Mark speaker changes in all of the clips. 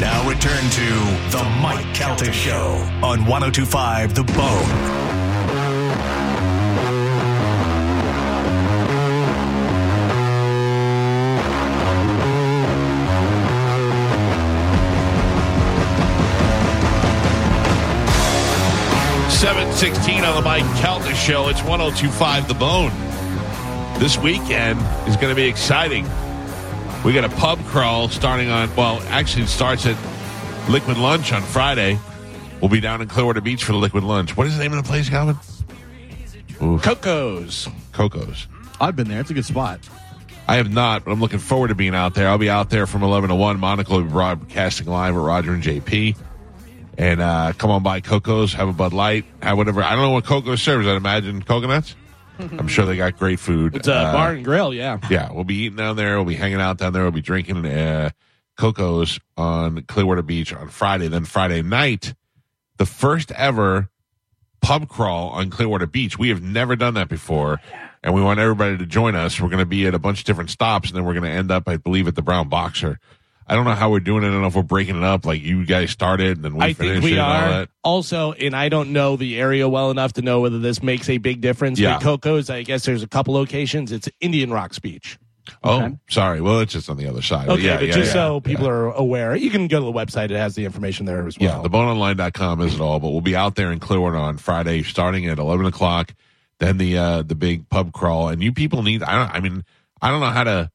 Speaker 1: Now return to the Mike Calta Show on 1025 The Bone.
Speaker 2: Seven sixteen on the Mike Calta Show. It's 1025 The Bone. This weekend is going to be exciting. We got a pub crawl starting on, well, actually, it starts at Liquid Lunch on Friday. We'll be down in Clearwater Beach for the Liquid Lunch. What is the name of the place, Galvin?
Speaker 3: Coco's.
Speaker 2: Coco's.
Speaker 4: I've been there. It's a good spot.
Speaker 2: I have not, but I'm looking forward to being out there. I'll be out there from 11 to 1. Monica will be broadcasting live at Roger and JP. And uh, come on by Coco's, have a Bud Light, have whatever. I don't know what Coco's serves. I'd imagine coconuts. I'm sure they got great food.
Speaker 3: It's a
Speaker 2: Uh,
Speaker 3: bar and grill, yeah.
Speaker 2: Yeah, we'll be eating down there. We'll be hanging out down there. We'll be drinking uh, Coco's on Clearwater Beach on Friday. Then Friday night, the first ever pub crawl on Clearwater Beach. We have never done that before, and we want everybody to join us. We're going to be at a bunch of different stops, and then we're going to end up, I believe, at the Brown Boxer. I don't know how we're doing it. I don't know if we're breaking it up like you guys started and then we
Speaker 3: I
Speaker 2: finish
Speaker 3: think we
Speaker 2: it and all
Speaker 3: are.
Speaker 2: that.
Speaker 3: Also, and I don't know the area well enough to know whether this makes a big difference.
Speaker 2: Yeah.
Speaker 3: But Coco's, I guess there's a couple locations. It's Indian Rocks Beach.
Speaker 2: Oh, sorry. Well, it's just on the other side.
Speaker 3: Okay,
Speaker 2: yeah,
Speaker 3: but
Speaker 2: yeah,
Speaker 3: just
Speaker 2: yeah,
Speaker 3: so
Speaker 2: yeah.
Speaker 3: people are aware, you can go to the website. It has the information there as well.
Speaker 2: Yeah, theboneonline.com is it all, but we'll be out there in Clearwater on Friday starting at 11 o'clock. Then the, uh, the big pub crawl. And you people need, I don't, I mean, I don't know how to,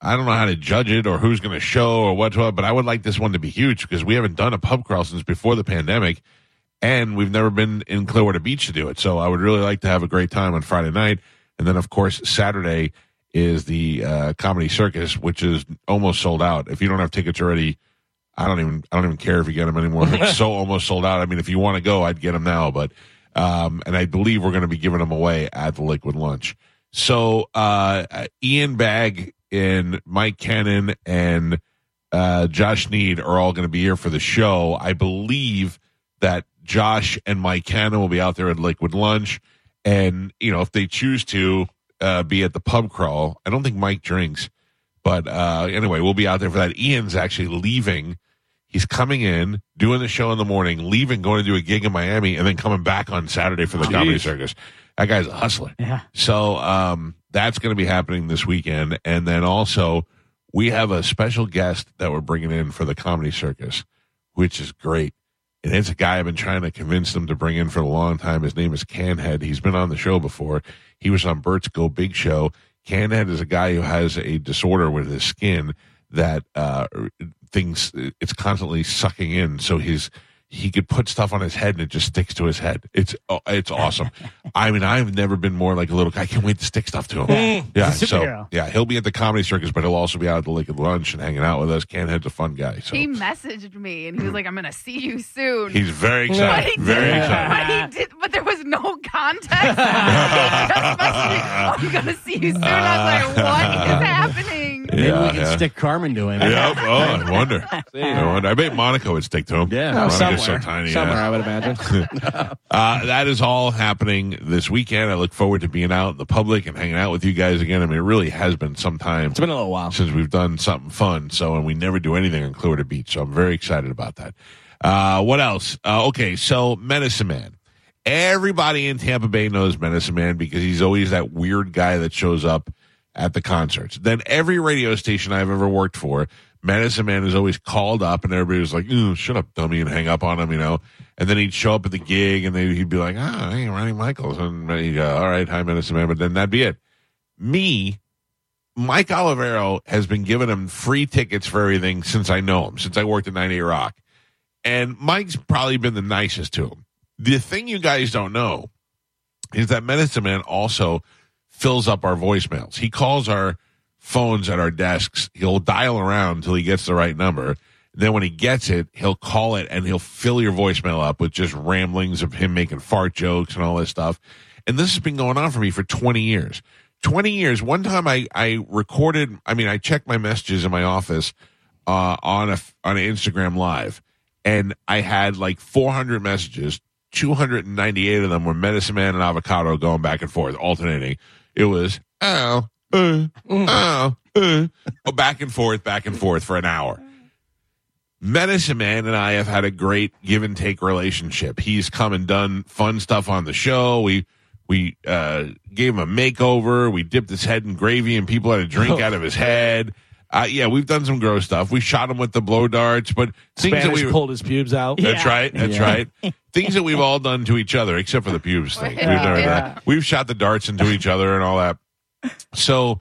Speaker 2: I don't know how to judge it or who's going to show or what, but I would like this one to be huge because we haven't done a pub crawl since before the pandemic and we've never been in Clearwater Beach to do it. So I would really like to have a great time on Friday night. And then, of course, Saturday is the uh, comedy circus, which is almost sold out. If you don't have tickets already, I don't even I don't even care if you get them anymore. It's so almost sold out. I mean, if you want to go, I'd get them now. But um, and I believe we're going to be giving them away at the Liquid Lunch. So uh, Ian Bagg and Mike Cannon and uh, Josh Need are all going to be here for the show. I believe that Josh and Mike Cannon will be out there at Liquid Lunch, and you know if they choose to uh, be at the pub crawl, I don't think Mike drinks, but uh, anyway, we'll be out there for that. Ian's actually leaving. He's coming in, doing the show in the morning, leaving, going to do a gig in Miami, and then coming back on Saturday for the comedy circus. That guy's a hustler.
Speaker 4: Yeah.
Speaker 2: So um, that's going to be happening this weekend, and then also we have a special guest that we're bringing in for the comedy circus, which is great. And it's a guy I've been trying to convince them to bring in for a long time. His name is Canhead. He's been on the show before. He was on Bert's Go Big Show. Canhead is a guy who has a disorder with his skin that uh, things it's constantly sucking in. So he's he could put stuff on his head and it just sticks to his head. It's oh, it's awesome. I mean, I've never been more like a little. Guy. I can't wait to stick stuff to him. Yeah,
Speaker 4: He's
Speaker 2: so yeah, he'll be at the comedy circus, but he'll also be out at the Liquid Lunch and hanging out with us. Canhead's a fun guy. So
Speaker 5: He messaged me and he was like, "I'm gonna see you soon."
Speaker 2: he's very
Speaker 5: but
Speaker 2: excited.
Speaker 5: he
Speaker 2: Very
Speaker 5: did,
Speaker 2: excited.
Speaker 5: But he did, but there was no context. He just messaged me, I'm gonna see you soon. I was like, "What is happening?"
Speaker 4: Maybe
Speaker 2: Yeah,
Speaker 4: we can
Speaker 2: yeah.
Speaker 4: stick Carmen to him.
Speaker 2: Yep. Oh, I wonder. I wonder. I bet Monica would stick to him.
Speaker 4: Yeah.
Speaker 3: Oh,
Speaker 2: Monica's
Speaker 3: somewhere.
Speaker 2: so tiny.
Speaker 3: somewhere,
Speaker 2: yeah.
Speaker 3: I would imagine.
Speaker 2: Uh, that is all happening this weekend. I look forward to being out in the public and hanging out with you guys again. I mean, it really has been some time
Speaker 3: it's been a little while.
Speaker 2: since we've done something fun. So, and we never do anything on Clearwater Beach. So I'm very excited about that. Uh, what else? Uh, okay. So Medicine Man. Everybody in Tampa Bay knows Medicine Man because he's always that weird guy that shows up at the concerts. Then every radio station I've ever worked for, Medicine Man is always called up and everybody was like, shut up, dummy, and hang up on him, you know. And then he'd show up at the gig and they, he'd be like, ah, hey, Ronnie Michaels. And he'd go, all right, hi, Medicine Man. But then that'd be it. Me, Mike Olivero has been giving him free tickets for everything since I know him, since I worked at 98 Rock. And Mike's probably been the nicest to him. The thing you guys don't know is that Medicine Man also fills up our voicemails. He calls our phones at our desks. He'll dial around until he gets the right number. Then when he gets it, he'll call it and he'll fill your voicemail up with just ramblings of him making fart jokes and all this stuff. And this has been going on for me for 20 years. 20 years. One time I, I recorded, I mean, I checked my messages in my office, uh, on a, on Instagram live and I had like 400 messages. 298 of them were Medicine Man and Avocado going back and forth, alternating. It was, oh, uh, oh, uh, oh, back and forth, back and forth for an hour. Medicine Man and I have had a great give and take relationship. He's come and done fun stuff on the show. We we uh, gave him a makeover. We dipped his head in gravy, and people had a drink out of his head. Uh, yeah, we've done some gross stuff. We shot him with the blow darts, but things that we
Speaker 3: pulled his pubes out.
Speaker 2: that's
Speaker 5: Yeah.
Speaker 2: right. That's
Speaker 4: Yeah.
Speaker 2: right. Things that we've all done to each other, except for the pubes thing. We've,
Speaker 5: Yeah.
Speaker 2: never
Speaker 5: Yeah.
Speaker 2: done- we've shot the darts into each other and all that. So,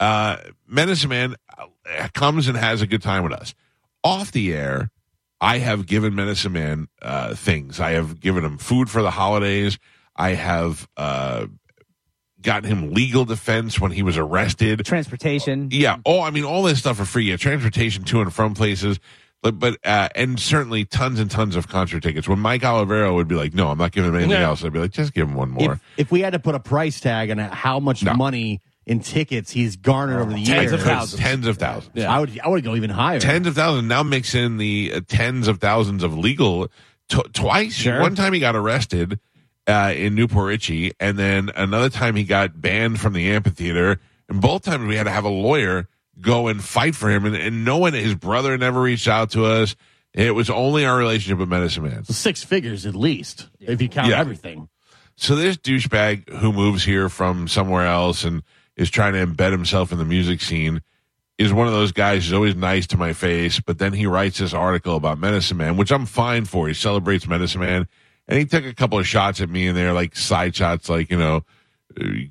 Speaker 2: uh, Medicine Man uh, comes and has a good time with us. Off the air, I have given Medicine Man uh, things. I have given him food for the holidays. I have uh, gotten him legal defense when he was arrested.
Speaker 6: Transportation.
Speaker 2: Yeah. Oh, I mean, all this stuff for free. Yeah, transportation to and from places, but but uh, and certainly tons and tons of concert tickets. When Mike Olivero would be like, "No, I'm not giving him anything
Speaker 3: Yeah.
Speaker 2: else," I'd be like, "Just give him one more."
Speaker 4: If, if we had to put a price tag on how much
Speaker 2: No.
Speaker 4: money in tickets he's garnered over the
Speaker 3: Tens
Speaker 4: years,
Speaker 3: of thousands.
Speaker 2: Tens of thousands.
Speaker 3: Yeah.
Speaker 4: I would I would go even higher.
Speaker 2: Tens of thousands. Now mix in the uh, tens of thousands of legal. T- twice.
Speaker 3: Sure.
Speaker 2: One time he got arrested uh, in New Port Richey, and then another time he got banned from the amphitheater. And both times we had to have a lawyer go and fight for him, and, and no one, his brother never reached out to us. It was only our relationship with Medicine Man.
Speaker 4: Six figures at least, if you count
Speaker 2: Yeah.
Speaker 4: everything.
Speaker 2: So this douchebag who moves here from somewhere else and is trying to embed himself in the music scene is one of those guys who's always nice to my face, but then he writes this article about Medicine Man, which I'm fine for. He celebrates Medicine Man, and he took a couple of shots at me, and they're like side shots, like you know,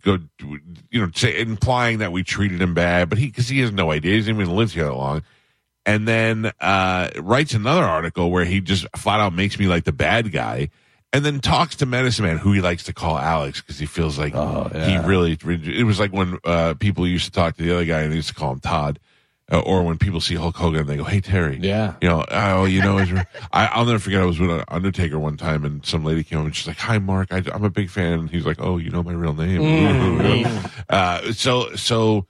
Speaker 2: go, you know, say, implying that we treated him bad, but he because he has no idea, he hasn't even lived here that long. And then uh, writes another article where he just flat out makes me like the bad guy, and then talks to Medicine Man, who he likes to call Alex because he feels like he really. It was like when uh, people used to talk to the other guy and they used to call him Todd, uh, or when people see Hulk Hogan they go, "Hey Terry,"
Speaker 3: Yeah.
Speaker 2: you know, oh, you know, it's- I, I'll never forget. I was with an Undertaker one time, and some lady came up and she's like, "Hi, Mark, I, I'm a big fan." And he's like, "Oh, you know my real name." uh, so, so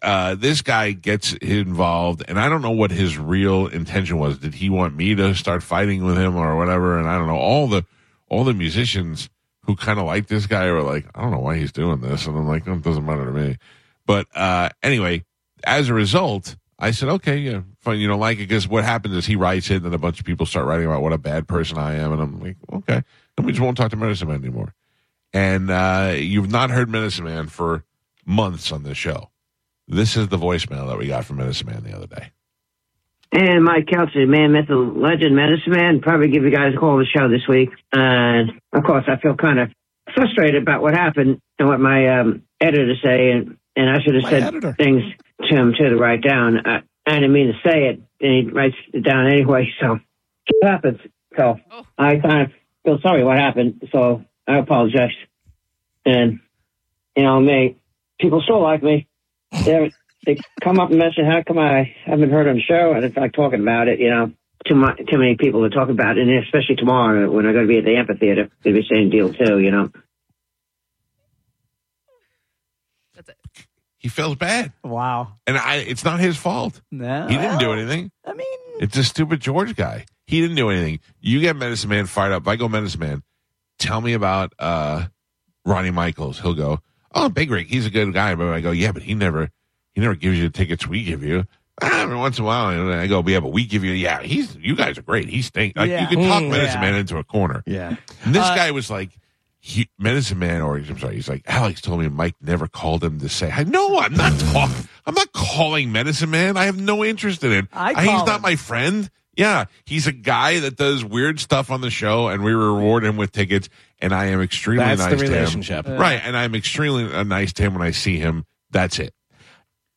Speaker 2: uh, this guy gets involved, and I don't know what his real intention was. Did he want me to start fighting with him or whatever? And I don't know. All the all the musicians who kind of like this guy were like, I don't know why he's doing this, and I'm like, oh, it doesn't matter to me. But uh, anyway, as a result, I said, okay, yeah, fine. You don't like it because what happens is he writes it, and then a bunch of people start writing about what a bad person I am, and I'm like, okay, then we just won't talk to Medicine Man anymore. And uh, you've not heard Medicine Man for months on this show. This is the voicemail that we got from Medicine Man the other day.
Speaker 7: And Mike Kelsey, man, myth, legend, medicine man, probably give you guys a call on the show this week. And of course, I feel kind of frustrated about what happened and what my um, editor say, and, and I should have
Speaker 3: My
Speaker 7: said
Speaker 3: editor.
Speaker 7: things to him to the write down. I, I didn't mean to say it, and he writes it down anyway. So it happens. So
Speaker 5: Oh.
Speaker 7: I kind of feel sorry what happened. So I apologize. And you know me, people still like me. They're, they come up and mention how come I haven't heard on the show, and in fact, talking about it, you know, too much, too many people to talk about it, and especially tomorrow when I'm going to be at the amphitheater, they'll be saying deal too, you know.
Speaker 5: That's it.
Speaker 2: He feels bad,
Speaker 6: Wow.
Speaker 2: and I, it's not his fault.
Speaker 6: No.
Speaker 2: He didn't do anything.
Speaker 6: I mean,
Speaker 2: It's a stupid George guy. He didn't do anything. You get Medicine Man fired up. If I go Medicine Man, tell me about uh, Ronnie Michaels. He'll go, oh, Big Rig, he's a good guy. But I go, yeah, but he never, he never gives you the tickets we give you. Ah, every once in a while, and I go, yeah, but we give you, yeah, he's, you guys are great. He stinks. Like,
Speaker 6: Yeah.
Speaker 2: you can talk
Speaker 3: Mm,
Speaker 2: Medicine
Speaker 6: yeah.
Speaker 2: Man into a corner.
Speaker 4: Yeah.
Speaker 2: And this
Speaker 6: Uh,
Speaker 2: guy was like, he, Medicine Man, or I'm sorry, he's like, Alex told me Mike never called him to say, I know I'm not talking, I'm not calling Medicine Man. I have no interest in it.
Speaker 6: I
Speaker 2: he's
Speaker 6: call
Speaker 2: not
Speaker 6: him.
Speaker 2: my friend. Yeah, he's a guy that does weird stuff on the show, and we reward him with tickets. And I am extremely
Speaker 3: That's
Speaker 2: nice
Speaker 3: the
Speaker 2: to
Speaker 3: relationship.
Speaker 2: him. Right, and I'm extremely uh, nice to him when I see him. That's it.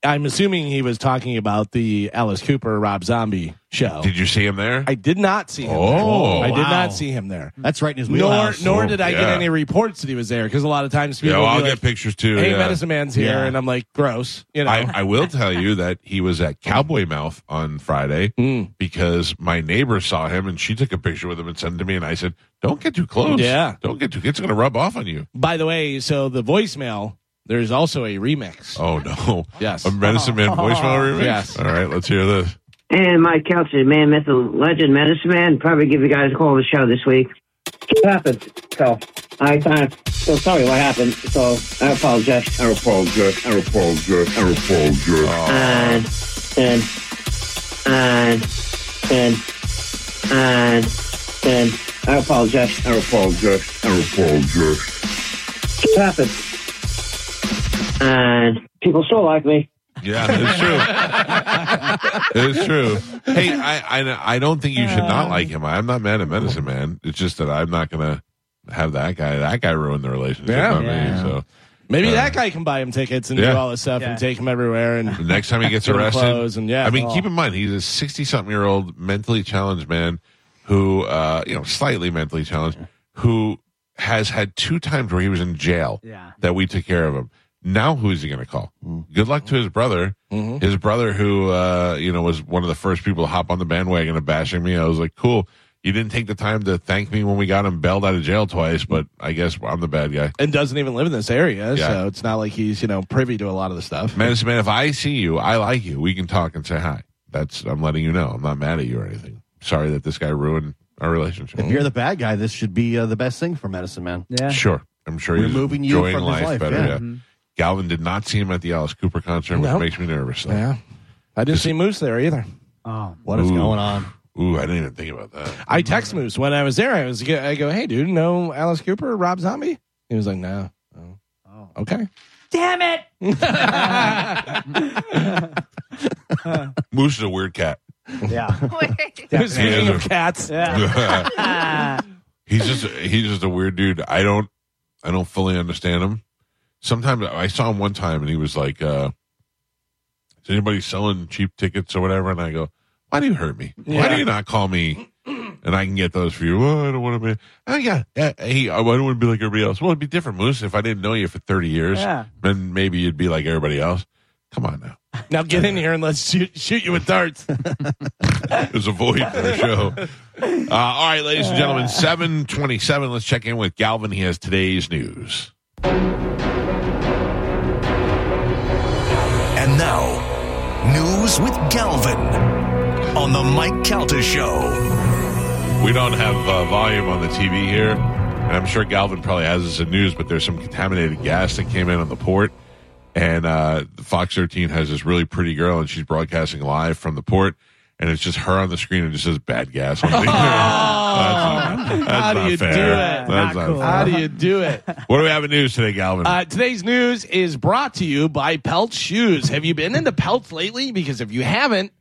Speaker 3: I'm assuming he was talking about the Alice Cooper Rob Zombie show.
Speaker 2: Did you see him there?
Speaker 3: I did not see him.
Speaker 2: Oh,
Speaker 3: there. I did
Speaker 4: wow.
Speaker 3: not see him there.
Speaker 4: That's right in his
Speaker 3: Nor
Speaker 4: wheelhouse.
Speaker 3: nor did I get any reports that he was there because a lot of times people
Speaker 2: yeah, well, I'll
Speaker 3: be
Speaker 2: get
Speaker 3: like,
Speaker 2: pictures too.
Speaker 3: "Hey,
Speaker 2: yeah.
Speaker 3: Medicine Man's here,"
Speaker 4: Yeah.
Speaker 3: and I'm like, "Gross," you know.
Speaker 2: I, I will tell you that he was at Cowboy Mouth on Friday
Speaker 3: Mm.
Speaker 2: because my neighbor saw him and she took a picture with him and sent it to me. And I said, "Don't get too close.
Speaker 3: Yeah.
Speaker 2: don't get too. Close it's going to rub off on you."
Speaker 3: By the way, so the voicemail, there's also a remix.
Speaker 2: Oh no!
Speaker 3: Yes.
Speaker 2: a Medicine Man voicemail remix.
Speaker 3: Yes.
Speaker 2: All right, let's hear this.
Speaker 7: And Mike Kelsey, man, myth, legend, medicine man, probably give you guys a call on the show this week. It happens. So I kind of feel sorry what happened. So I apologize. I apologize. I apologize. I apologize. Uh, and and and and and and I apologize. I apologize. I apologize. It happened, and people still like me.
Speaker 2: Yeah, it's true. it's true. Hey, I, I I don't think you should not like him. I'm not mad at Medicine Man. It's just that I'm not gonna have that guy. That guy ruined the relationship.
Speaker 3: Yeah.
Speaker 2: not
Speaker 4: Yeah.
Speaker 2: me. So
Speaker 3: Maybe
Speaker 2: Uh,
Speaker 3: that guy can buy him tickets and
Speaker 2: yeah.
Speaker 3: do all this stuff
Speaker 5: Yeah.
Speaker 3: and take him everywhere. And
Speaker 2: the next time he gets
Speaker 3: Get him
Speaker 2: arrested,
Speaker 3: and, yeah.
Speaker 2: I mean,
Speaker 3: Oh.
Speaker 2: keep in mind he's a 60 something year old mentally challenged man who, uh, you know, slightly mentally challenged, who has had two times where he was in jail.
Speaker 5: Yeah.
Speaker 2: that we took care of him. Now who's he going to call?
Speaker 3: Mm.
Speaker 2: Good luck to his brother.
Speaker 3: Mm-hmm.
Speaker 2: His brother, who uh, you know was one of the first people to hop on the bandwagon of bashing me. I was like, cool. You didn't take the time to thank me when we got him bailed out of jail twice, but I guess I'm the bad guy.
Speaker 3: and doesn't even live in this area,
Speaker 2: Yeah.
Speaker 3: so it's not like he's you know privy to a lot of the stuff.
Speaker 2: Medicine man, if I see you, I like you. We can talk and say hi. That's I'm letting you know. I'm not mad at you or anything. Sorry that this guy ruined our relationship.
Speaker 4: If you're the bad guy, this should be uh, the best thing for Medicine Man.
Speaker 5: Yeah.
Speaker 2: Sure, I'm sure he's
Speaker 4: Removing you
Speaker 2: enjoying
Speaker 4: from his
Speaker 2: life,
Speaker 4: life,
Speaker 2: better.
Speaker 4: yeah.
Speaker 2: Yeah.
Speaker 5: Mm-hmm.
Speaker 2: Galvin did not see him at the Alice Cooper concert, which
Speaker 3: Nope.
Speaker 2: makes me nervous. Though.
Speaker 3: Yeah, I didn't see Moose there either.
Speaker 5: Oh.
Speaker 4: What is
Speaker 2: Ooh.
Speaker 4: going on?
Speaker 2: Ooh, I didn't even think about that.
Speaker 3: I text Moose when I was there. I was I go, hey dude, know Alice Cooper, or Rob Zombie? He was like, no. Oh.
Speaker 5: Oh.
Speaker 3: Okay.
Speaker 5: Damn it!
Speaker 2: Moose is a weird cat.
Speaker 5: Yeah. Wait.
Speaker 3: Speaking
Speaker 2: Yeah.
Speaker 3: of cats,
Speaker 5: Yeah.
Speaker 2: he's just he's just a weird dude. I don't I don't fully understand him. Sometimes I saw him one time and he was like, uh, "Is anybody selling cheap tickets or whatever?" And I go, "Why do you hurt me? Why do you not call me?" And I can get those for you. Oh, I don't want to be. Oh yeah, yeah. He, I don't want to be like everybody else. Well, it'd be different, Moose. If I didn't know you for thirty years,
Speaker 5: Yeah.
Speaker 2: then maybe you'd be like everybody else. Come on now.
Speaker 3: now get in here and let's shoot, shoot you with darts.
Speaker 2: There's a void for our show. Uh, all right, ladies and gentlemen, 727. Let's check in with Galvin. He has today's news.
Speaker 1: Now, news with Galvin on the Mike Calta Show.
Speaker 2: We don't have uh, volume on the TV here. And I'm sure Galvin probably has this in news, but there's some contaminated gas that came in on the port. And uh, Fox 13 has this really pretty girl, and she's broadcasting live from the port. And it's just her on the screen and it just says bad gas on the that's not, that's
Speaker 3: How do you do it?
Speaker 2: That's
Speaker 5: Not
Speaker 2: not
Speaker 5: cool.
Speaker 2: fair.
Speaker 3: How do you do it?
Speaker 2: What do we have in news today, Galvin?
Speaker 3: Uh, today's news is brought to you by Pelt Shoes. Have you been into Pelts lately? Because if you haven't,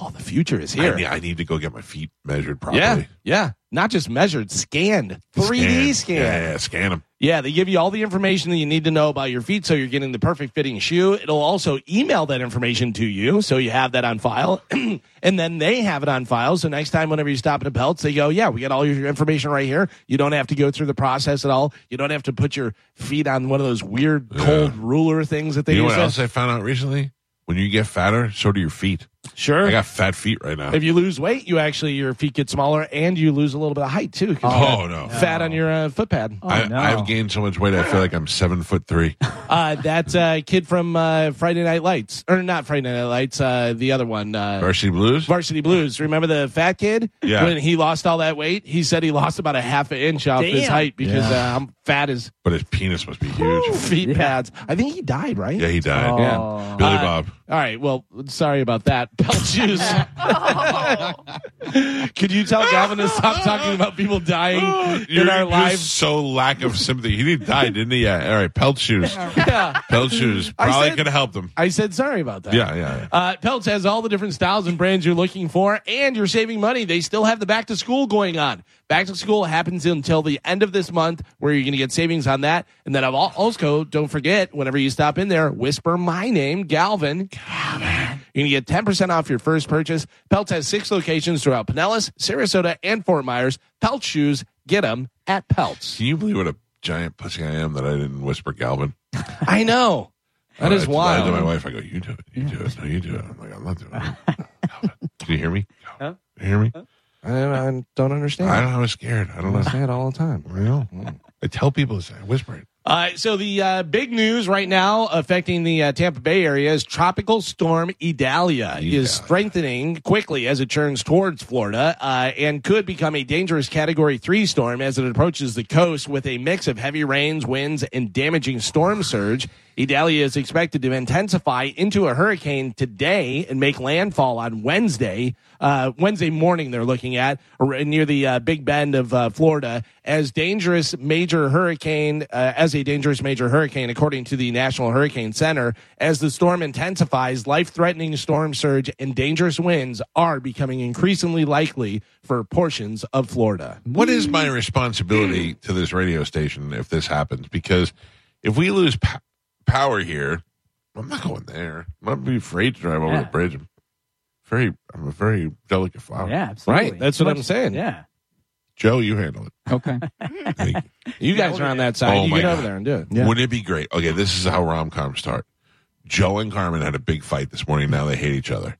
Speaker 3: oh, the future is
Speaker 2: I,
Speaker 3: here.
Speaker 2: need, I need to go get my feet measured properly.
Speaker 3: yeah, yeah. Not just measured, scanned, 3D scan.
Speaker 2: Yeah, yeah, scan them.
Speaker 3: Yeah, they give you all the information that you need to know about your feet so you're getting the perfect fitting shoe. It'll also email that information to you so you have that on file. and then they have it on file. So next time, whenever you stop at a Pelts, they go, Yeah, we got all your information right here. You don't have to go through the process at all. You don't have to put your feet on one of those weird cold ruler things that they
Speaker 2: You know
Speaker 3: use.
Speaker 2: what else I found out recently? When you get fatter, so do your feet.
Speaker 3: Sure.
Speaker 2: I got fat feet right now.
Speaker 3: if you lose weight, you actually, your feet get smaller and you lose a little bit of height too.
Speaker 2: Oh,
Speaker 3: got
Speaker 2: no.
Speaker 3: Fat on your uh, foot pad.
Speaker 2: I,
Speaker 5: no.
Speaker 2: I've gained so much weight. I feel like I'm seven foot three.
Speaker 3: Uh, that uh, kid from uh, Friday Night Lights, or not Friday Night Lights, uh, the other one, uh,
Speaker 2: Varsity Blues.
Speaker 3: Varsity Blues. Remember the fat kid?
Speaker 2: Yeah.
Speaker 3: When he lost all that weight, he said he lost about a half an inch off his
Speaker 5: Damn.
Speaker 3: height because
Speaker 4: Yeah.
Speaker 3: uh, I'm fat as
Speaker 2: but his penis must be huge.
Speaker 3: feet
Speaker 5: Yeah.
Speaker 3: pads. I think he died, right?
Speaker 2: Yeah, he died.
Speaker 5: Oh.
Speaker 3: Yeah.
Speaker 2: Billy
Speaker 3: Uh,
Speaker 2: Bob.
Speaker 3: All right. Well, sorry about that. Pelt shoes. Could you tell Galvin to stop talking about people dying in
Speaker 2: You're,
Speaker 3: our lives?
Speaker 2: so lack of sympathy. He didn't die, didn't he? Yeah. All right. Pelt shoes.
Speaker 3: Yeah.
Speaker 2: Pelt shoes. Probably could have helped him.
Speaker 3: I said sorry about that.
Speaker 2: Yeah, yeah. yeah.
Speaker 3: Uh, Pelts has all the different styles and brands you're looking for, and you're saving money. They still have the back to school going on. Back to school happens until the end of this month, where you're going to get savings on that. And then I've also, don't forget, whenever you stop in there, whisper my name, Galvin. Galvin. You're going to get 10% off your first purchase. Pelts has six locations throughout Pinellas, Sarasota, and Fort Myers. Pelt shoes, get them at Pelts.
Speaker 2: Can you believe what a giant pussy I am that I didn't whisper Galvin?
Speaker 3: I know. That
Speaker 2: I
Speaker 3: is
Speaker 2: told- I told my wife, I go, you do it. You do it. No, you do it. I'm like, I'm not doing it. Galvin, Can you hear me? Can you hear me?
Speaker 3: I, I don't understand.
Speaker 2: I don't know. I was scared. I don't know.
Speaker 3: I say it all the time.
Speaker 2: Real. I tell people this. I whisper it.
Speaker 3: Uh, so the uh, big news right now affecting the uh, Tampa Bay area is Tropical Storm Idalia is strengthening quickly as it turns towards Florida uh, and could become a dangerous Category 3 storm as it approaches the coast with a mix of heavy rains, winds, and damaging storm surge. Idalia is expected to intensify into a hurricane today and make landfall on Wednesday. Uh, Wednesday morning, they're looking at near the uh, Big Bend of uh, Florida as dangerous major hurricane, uh, as a dangerous major hurricane, according to the National Hurricane Center. As the storm intensifies, life-threatening storm surge and dangerous winds are becoming increasingly likely for portions of Florida.
Speaker 2: What is my responsibility to this radio station if this happens? Because if we lose p- power here, I'm not going there. I'm not be afraid to drive over
Speaker 6: Yeah.
Speaker 2: the bridge. I'm very, I'm a very delicate flower.
Speaker 6: Yeah, absolutely.
Speaker 3: Right, that's what I'm saying.
Speaker 6: Yeah.
Speaker 2: Joe, you handle it.
Speaker 8: Okay.
Speaker 2: Thank you.
Speaker 3: You guys are on that side.
Speaker 2: Oh
Speaker 3: you
Speaker 2: my
Speaker 3: get over
Speaker 2: God.
Speaker 3: there and do it.
Speaker 4: Yeah.
Speaker 2: Wouldn't it be great? Okay, this is how rom coms start. Joe and Carmen had a big fight this morning. Now they hate each other.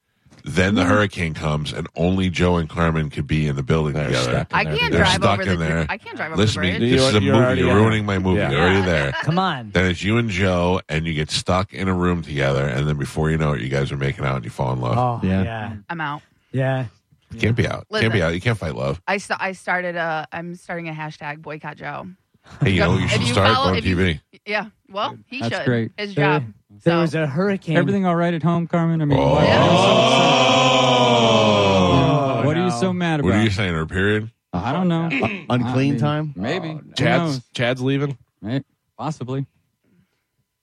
Speaker 2: Then the hurricane comes, and only Joe and Carmen could be in the building
Speaker 3: They're
Speaker 2: together.
Speaker 3: stuck in
Speaker 5: I
Speaker 3: there
Speaker 5: can't.
Speaker 2: They're
Speaker 5: drive
Speaker 2: stuck
Speaker 5: over the.
Speaker 2: in there.
Speaker 5: I can't drive over
Speaker 2: Listen
Speaker 5: the
Speaker 2: to
Speaker 5: bridge.
Speaker 2: me. This is a
Speaker 3: You're
Speaker 2: movie.
Speaker 3: already
Speaker 2: You're
Speaker 3: on.
Speaker 2: ruining my movie.
Speaker 3: Yeah.
Speaker 2: You're already there.
Speaker 6: Come on.
Speaker 2: Then it's you and Joe, and you get stuck in a room together, and then before you know it, you guys are making out and you fall in love.
Speaker 6: Oh,
Speaker 4: Yeah.
Speaker 6: yeah.
Speaker 5: I'm out.
Speaker 6: Yeah.
Speaker 2: You can't be out.
Speaker 5: Listen.
Speaker 2: Can't be out. You can't fight love.
Speaker 5: I st- I started a. I'm starting a hashtag boycott Joe.
Speaker 2: Hey, you know what you
Speaker 5: If
Speaker 2: should
Speaker 5: you
Speaker 2: start
Speaker 5: follow-
Speaker 2: on
Speaker 5: if you-
Speaker 2: TV.
Speaker 5: Yeah. Well, he
Speaker 8: That's
Speaker 5: should.
Speaker 8: great.
Speaker 5: His
Speaker 6: There-
Speaker 5: job.
Speaker 6: There
Speaker 5: So-
Speaker 6: was a hurricane.
Speaker 8: Everything all right at home, Carmen? I mean,
Speaker 2: Oh.
Speaker 8: what,
Speaker 6: Oh,
Speaker 8: what are you so mad about?
Speaker 2: What are you saying? Her period?
Speaker 8: I don't know.
Speaker 4: Unclean
Speaker 8: I mean,
Speaker 4: time?
Speaker 8: Maybe. Oh, Who
Speaker 3: Chad's,
Speaker 8: knows?
Speaker 3: Chad's leaving.
Speaker 8: May- Possibly.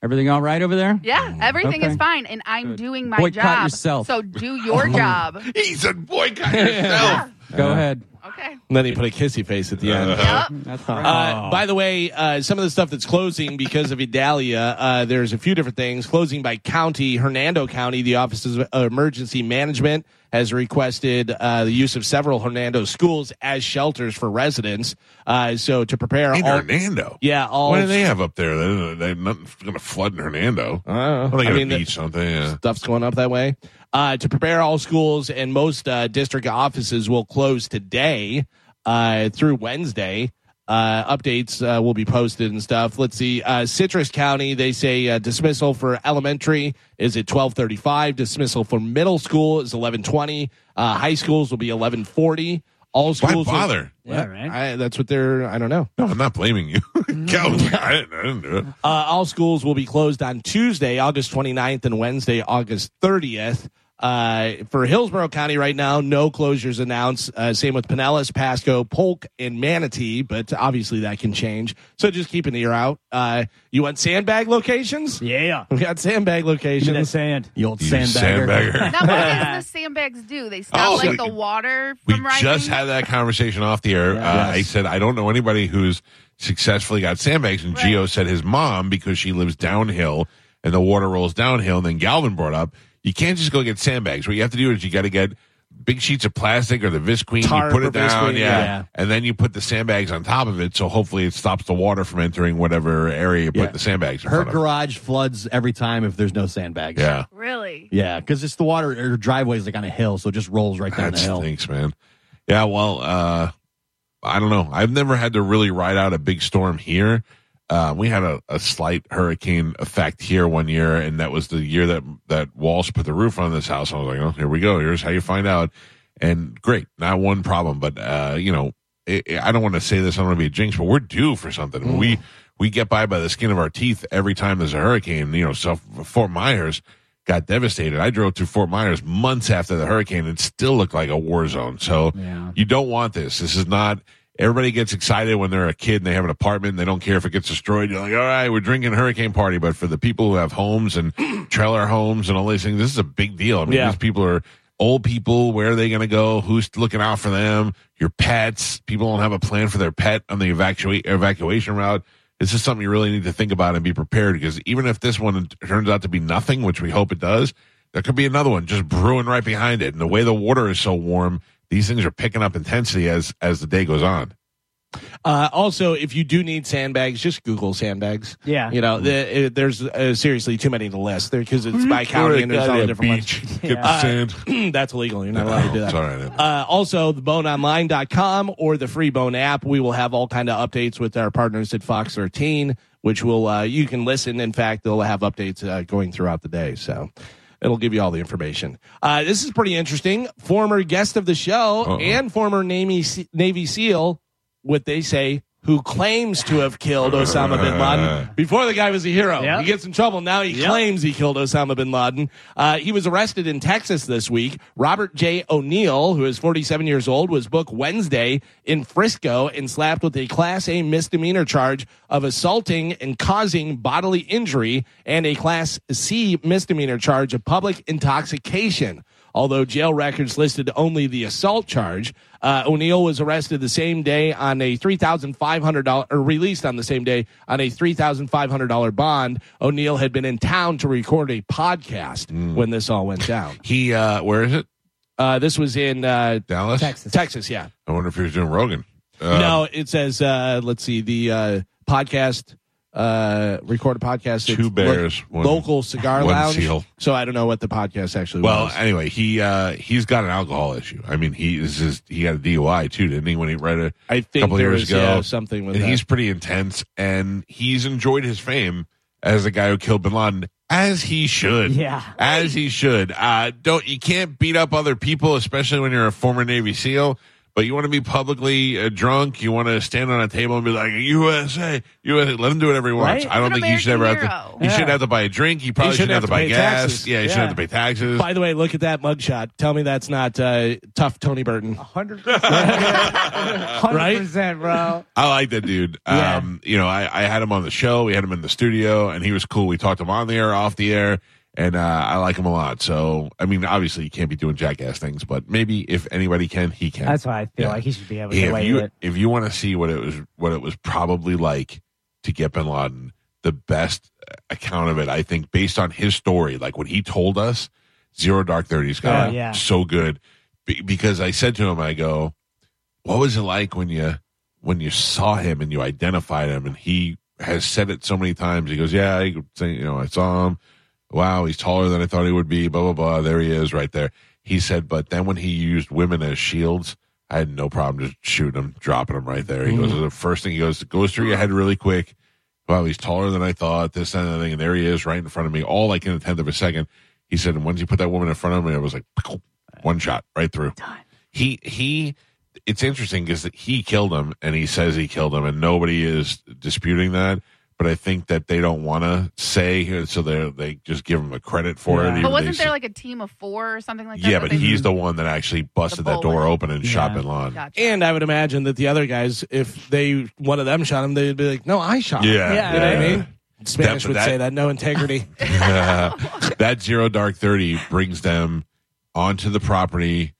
Speaker 8: Everything all right over there?
Speaker 5: Yeah, everything
Speaker 8: Okay.
Speaker 5: is fine, and I'm
Speaker 8: Good.
Speaker 5: doing my
Speaker 8: Boycott
Speaker 5: job.
Speaker 8: yourself.
Speaker 5: So do your job.
Speaker 2: He said, "Boycott yourself."
Speaker 8: Go ahead.
Speaker 5: Okay.
Speaker 3: And then he put a kissy face at the end.
Speaker 5: Yep.
Speaker 8: That's right.
Speaker 3: Uh, by the way, uh, some of the stuff that's closing because of Idalia, uh, there's a few different things. Closing by county, Hernando County, the Office of Emergency Management has requested uh, the use of several Hernando schools as shelters for residents. Uh, so to prepare
Speaker 2: In
Speaker 3: all,
Speaker 2: Hernando.
Speaker 3: yeah, all
Speaker 2: What do they have up there? They, they, nothing's going to flood in Hernando.
Speaker 3: I don't know.
Speaker 2: Well, they
Speaker 3: I mean,
Speaker 2: a
Speaker 3: the-
Speaker 2: don't they? Yeah.
Speaker 3: stuff's going up that way. Uh, to prepare all schools and most uh, district offices will close today uh, through Wednesday. Uh, updates uh, will be posted and stuff. Let's see. Uh, Citrus County, they say uh, dismissal for elementary is at twelve thirty-five. Dismissal for middle school is eleven twenty. Uh, high schools will be eleven forty. All
Speaker 2: Why
Speaker 3: schools. will-
Speaker 2: bother?
Speaker 6: Yeah, right.
Speaker 3: I, that's what they're. I don't know.
Speaker 2: No, I'm not blaming you. Cal, I, didn't, I didn't do it.
Speaker 3: Uh, all schools will be closed on Tuesday, August 29th, and Wednesday, August 30th. Uh, for Hillsborough County right now, no closures announced. Uh, same with Pinellas, Pasco, Polk, and Manatee, but obviously that can change. So just keep an ear out. Uh, you want sandbag locations?
Speaker 6: Yeah.
Speaker 3: We got sandbag
Speaker 6: Give me the
Speaker 3: locations.
Speaker 6: sand.
Speaker 4: You old
Speaker 2: You
Speaker 4: sandbagger.
Speaker 2: sandbagger.
Speaker 5: Now, what does the sandbags do? They stop
Speaker 2: Oh,
Speaker 5: like
Speaker 2: we-
Speaker 5: the water
Speaker 2: We
Speaker 5: rising.
Speaker 2: just had that conversation off the air. Uh, I said, I don't know anybody who's successfully got sandbags. And
Speaker 5: Right.
Speaker 2: Gio said his mom, because she lives downhill and the water rolls downhill. And then Galvin brought up, you can't just go get sandbags. What you have to do is you got to get big sheets of plastic or the Visqueen.
Speaker 3: Tarp
Speaker 2: you put it down. Yeah.
Speaker 3: yeah.
Speaker 2: And then you put the sandbags on top of it. So hopefully it stops the water from entering whatever area you put
Speaker 4: Yeah.
Speaker 2: the sandbags in
Speaker 4: Her
Speaker 2: front of.
Speaker 4: garage floods every time if there's no sandbags.
Speaker 2: Yeah.
Speaker 5: really.
Speaker 4: Yeah, because it's the water. Her driveway is like on a hill, so it just rolls right down
Speaker 2: That
Speaker 4: the hill.
Speaker 2: stinks, man. Yeah, well, uh, I don't know. I've never had to really ride out a big storm here. Uh, we had a, a slight hurricane effect here one year, and that was the year that that Walsh put the roof on this house. I was like, oh, here we go. Here's how you find out. And great, not one problem. But uh, you know, it, it- I don't want to say this. I don't want to be a jinx, but we're due for something. We we get by by the skin of our teeth every time there's a hurricane. You know, so Fort Myers got devastated. I drove through Fort Myers months after the hurricane and it still looked like a war zone. So
Speaker 8: Yeah.
Speaker 2: you don't want this. This is not. Everybody gets excited when they're a kid and they have an apartment. And they don't care if it gets destroyed. You're like, all right, we're drinking hurricane party. But for the people who have homes and trailer homes and all these things, this is a big deal. I mean,
Speaker 3: Yeah.
Speaker 2: these people are old people. Where are they going to go? Who's looking out for them? Your pets. People don't have a plan for their pet on the evacuate evacuation route. This is something you really need to think about and be prepared because even if this one turns out to be nothing, which we hope it does, there could be another one just brewing right behind it. And the way the water is so warm, these things are picking up intensity as as the day goes on.
Speaker 3: Uh, also, if you do need sandbags, just Google sandbags.
Speaker 6: Yeah.
Speaker 3: You know, the, it, there's uh, seriously too many to list there because it's by county and there's all the different ones.
Speaker 2: beach, get the sand.
Speaker 3: That's illegal. You're not allowed to do that.
Speaker 2: It's all right.
Speaker 3: Uh, also, the boneonline.com or the free bone app. We will have all kind of updates with our partners at Fox 13. which will uh, you can listen. In fact, they'll have updates uh, going throughout the day. So. It'll give you all the information. Uh, this is pretty interesting. Former guest of the show
Speaker 2: Uh-oh.
Speaker 3: and former Navy Navy SEAL, what they say, who claims to have killed Osama bin Laden before the guy was a hero.
Speaker 8: Yep.
Speaker 3: He gets in trouble. Now he
Speaker 8: Yep.
Speaker 3: claims he killed Osama bin Laden. Uh, he was arrested in Texas this week. Robert J. O'Neill, who is 47 years old, was booked Wednesday in Frisco and slapped with a Class A misdemeanor charge of assaulting and causing bodily injury and a Class C misdemeanor charge of public intoxication. Although jail records listed only the assault charge, uh, O'Neill was arrested the same day on a three thousand five hundred dollar, or released on the same day on a three thousand five hundred dollar bond. O'Neill had been in town to record a podcast when this all went down.
Speaker 2: He, uh, where is it?
Speaker 3: Uh, this was in uh,
Speaker 2: Dallas?
Speaker 8: Texas.
Speaker 3: Texas. Yeah.
Speaker 2: I wonder if he was doing Rogan. Uh,
Speaker 3: no, it says. Uh, let's see the uh, podcast. Uh, record a podcast.
Speaker 2: Two
Speaker 3: It's
Speaker 2: bears,
Speaker 3: lo-
Speaker 2: one-
Speaker 3: local cigar lounge.
Speaker 2: seal.
Speaker 3: So I don't know what the podcast actually
Speaker 2: Well,
Speaker 3: was.
Speaker 2: anyway, he uh, he's got an alcohol issue. I mean, he is just, he got a DUI too, didn't he? When he read it
Speaker 3: I
Speaker 2: a
Speaker 3: think
Speaker 2: couple
Speaker 3: there
Speaker 2: years
Speaker 3: was,
Speaker 2: ago,
Speaker 3: yeah, something with
Speaker 2: and
Speaker 3: that.
Speaker 2: he's pretty intense, and he's enjoyed his fame as the guy who killed Bin Laden, as he should.
Speaker 8: Yeah.
Speaker 2: as he should. Uh, don't you can't beat up other people, especially when you're a former Navy SEAL. But you want to be publicly uh, drunk. You want to stand on a table and be like USA, USA. Let him do whatever he wants.
Speaker 8: Right?
Speaker 2: I don't
Speaker 5: He's an
Speaker 2: think he should ever have to.
Speaker 5: hero.
Speaker 2: He
Speaker 8: Yeah.
Speaker 2: shouldn't have to buy a drink. He probably
Speaker 3: He
Speaker 2: shouldn't have to buy
Speaker 3: pay
Speaker 2: gas.
Speaker 3: taxes.
Speaker 2: Yeah, he shouldn't have to pay taxes.
Speaker 3: By the way, look at that mugshot. Tell me that's not uh, tough Tony Burton.
Speaker 8: Hundred percent, bro.
Speaker 2: I like that dude.
Speaker 8: Yeah.
Speaker 2: Um, you know, I, I had him on the show. We had him in the studio, and he was cool. We talked to him on the air, off the air, and uh, I like him a lot. So, I mean, obviously, you can't be doing jackass things, but maybe if anybody can, he can.
Speaker 8: That's why I feel
Speaker 2: Yeah.
Speaker 8: like he should be able to
Speaker 2: Yeah, if you if you want to see what it was what it was probably like to get Bin Laden, the best account of it, I think, based on his story, like what he told us, Zero Dark Thirty's got
Speaker 8: Oh, yeah.
Speaker 2: so good. Be- because I said to him, I go, "What was it like when you when you saw him and you identified him?" And he has said it so many times. He goes, "Yeah, I, you know, I saw him. Wow, he's taller than I thought he would be. Blah blah blah. There he is, right there." He said, but then when he used women as shields, I had no problem just shooting him, dropping him right there. He goes, mm. the first thing he goes, goes through your head really quick. Wow, he's taller than I thought, this, and that thing. And there he is right in front of me, all like in a tenth of a second. He said, and once you put that woman in front of me, it was like one shot right through. He, he, it's interesting because he killed him and he says he killed him and nobody is disputing that. But I think that they don't want to say, so they they just give him a credit for it.
Speaker 8: Yeah.
Speaker 2: even
Speaker 5: But wasn't
Speaker 2: say-
Speaker 5: there like a team of four or something like that?
Speaker 2: yeah,
Speaker 5: that
Speaker 2: but he's the one that actually busted that door open and shot
Speaker 8: Yeah.
Speaker 2: Bin Laden.
Speaker 5: Gotcha.
Speaker 3: And I would imagine that the other guys, if they one of them shot him, they'd be like, "No, I shot him."
Speaker 2: Yeah,
Speaker 8: Yeah.
Speaker 3: You know what I mean? Spanish
Speaker 2: That-
Speaker 3: would
Speaker 2: that-
Speaker 3: say that no integrity.
Speaker 2: that zero dark 30 brings them onto the property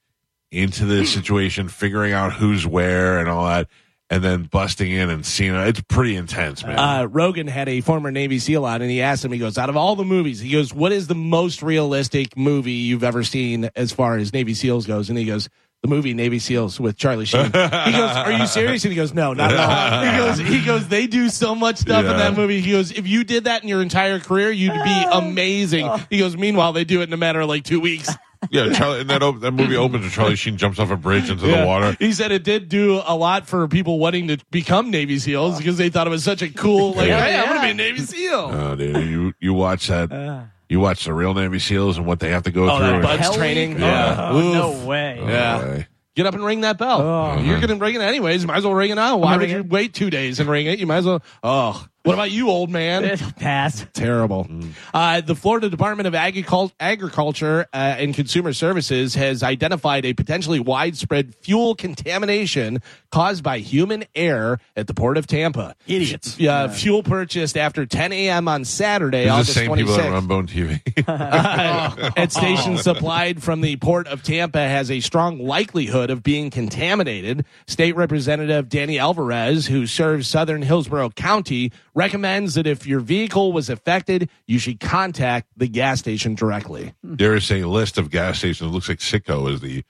Speaker 2: into the situation figuring out who's where and all that and then busting in and seeing it it's pretty intense man
Speaker 3: uh, Rogan had a former Navy SEAL on, and he asked him, he goes, out of all the movies, he goes, what is the most realistic movie you've ever seen as far as Navy SEAls goes? And he goes, the movie Navy SEAls with Charlie Sheen. He goes, "Are you serious?" And he goes, "No, not at all." He goes, "He goes, they do so much stuff in that movie." He goes, "If you did that in your entire career, you'd be amazing." He goes, "Meanwhile, they do it in a matter of like two weeks."
Speaker 2: Yeah charlie and that, op- that movie opens and charlie sheen jumps off a bridge into the water
Speaker 3: He said it did do a lot for people wanting to become Navy SEAls because they thought it was such a cool, like,
Speaker 2: Yeah.
Speaker 3: hey, I'm going to be a Navy SEAL.
Speaker 2: oh dude you you watch that uh. you watch the real navy seals and what they have to go
Speaker 3: Oh,
Speaker 2: through
Speaker 3: that
Speaker 2: and-
Speaker 3: Bud's
Speaker 8: Hell
Speaker 3: training.
Speaker 2: yeah.
Speaker 8: Uh,
Speaker 3: oh,
Speaker 8: no way.
Speaker 3: Yeah.
Speaker 2: boy.
Speaker 3: Get up and ring that bell.
Speaker 8: Oh. Uh-huh.
Speaker 3: You're going to ring it anyways. Might as well ring it now. Why would you
Speaker 8: it.
Speaker 3: wait two days and ring it? You might as well. Oh, what about you, old man?
Speaker 8: Pass.
Speaker 3: Terrible. Uh, the Florida Department of Agricul- Agriculture uh, and Consumer Services has identified a potentially widespread fuel contamination caused by human error at the port of Tampa.
Speaker 8: Idiots.
Speaker 3: Uh, Fuel purchased after 10 a.m. on Saturday,
Speaker 2: These are the
Speaker 3: August
Speaker 2: same people that
Speaker 3: 26th.
Speaker 2: run Bone TV.
Speaker 3: at stations supplied from the port of Tampa has a strong likelihood of being contaminated. State Representative Danny Alvarez, who serves southern Hillsborough County, recommends that if your vehicle was affected, you should contact the gas station directly.
Speaker 2: there is a list of gas stations. It looks like Citgo is the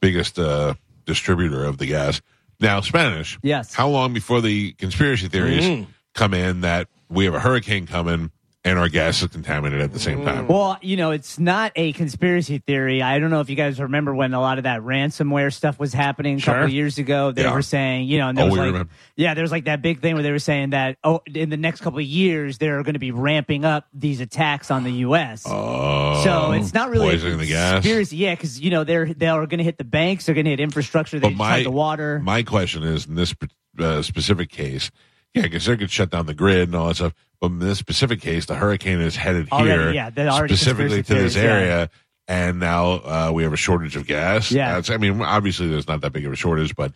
Speaker 2: biggest uh, distributor of the gas. Now, Spanish.
Speaker 8: Yes.
Speaker 2: How long before the conspiracy theories
Speaker 3: Mm.
Speaker 2: come in that we have a hurricane coming and our gas is contaminated at the same time.
Speaker 6: Well, you know, it's not a conspiracy theory. I don't know if you guys remember when a lot of that ransomware stuff was happening a couple
Speaker 3: Sure.
Speaker 6: of years ago. They
Speaker 2: Yeah.
Speaker 6: were saying, you know, and there
Speaker 2: Oh,
Speaker 6: was like,
Speaker 2: remember.
Speaker 6: yeah, there was like that big thing where they were saying that, oh, in the next couple of years, they're going to be ramping up these attacks on the U.S.
Speaker 2: Oh,
Speaker 6: so it's not really
Speaker 2: poisoning the gas.
Speaker 6: conspiracy, yeah, because you know they're they're going to hit the banks, they're going to hit infrastructure, they
Speaker 2: But
Speaker 6: just
Speaker 2: my
Speaker 6: had the water.
Speaker 2: my question is in this uh, specific case, yeah, because they could shut down the grid and all that stuff. But in this specific case, the hurricane is headed
Speaker 6: Already,
Speaker 2: here,
Speaker 6: yeah,
Speaker 2: specifically to this
Speaker 6: theories, yeah.
Speaker 2: area, and now uh, we have a shortage of gas.
Speaker 6: Yeah.
Speaker 2: That's, I mean, obviously there's not that big of a shortage, but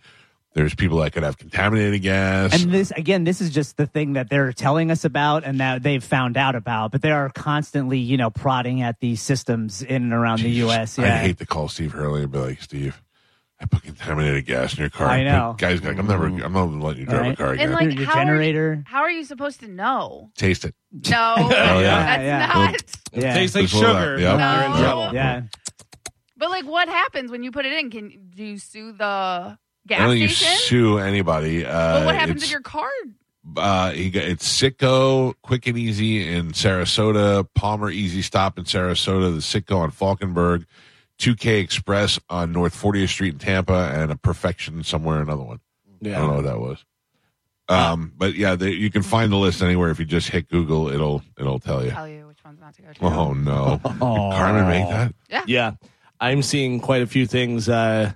Speaker 2: there's people that could have contaminated gas.
Speaker 6: And this again, this is just the thing that they're telling us about and that they've found out about. But they are constantly, you know, prodding at these systems in and around the U.S.
Speaker 2: I'd hate to call Steve Hurley and be like, Steve, I put contaminated gas in your car.
Speaker 6: I know.
Speaker 2: But guys, like, I'm never, I'm not letting you drive a car again.
Speaker 5: And like
Speaker 6: Your
Speaker 5: how
Speaker 6: generator.
Speaker 5: Are you, how are you supposed to know?
Speaker 2: Taste it.
Speaker 5: No,
Speaker 2: Oh, yeah.
Speaker 5: that's
Speaker 6: Yeah,
Speaker 5: not.
Speaker 6: yeah,
Speaker 3: Tastes like
Speaker 2: Just that.
Speaker 3: sugar.
Speaker 2: Yep.
Speaker 3: You're in
Speaker 5: No.
Speaker 3: trouble.
Speaker 6: yeah.
Speaker 5: But like, what happens when you put it in? Can do you sue the
Speaker 2: I
Speaker 5: gas
Speaker 2: don't think you
Speaker 5: station?
Speaker 2: sue anybody. Uh,
Speaker 5: but what happens
Speaker 2: it's-
Speaker 5: if your car?
Speaker 2: uh, he got, it's Citgo Quick and Easy in Sarasota, Palmer Easy Stop in Sarasota, the Citgo on Falkenburg, 2K Express on North 40th Street in Tampa, and a Perfection somewhere another one. Yeah. I don't know what that was. Um, but yeah, they, you can find the list anywhere if you just hit Google. It'll it'll tell you.
Speaker 5: Tell you which ones not to go to.
Speaker 2: Oh no, Did Carmen make that?
Speaker 3: Yeah, yeah. I'm seeing quite a few things. Uh,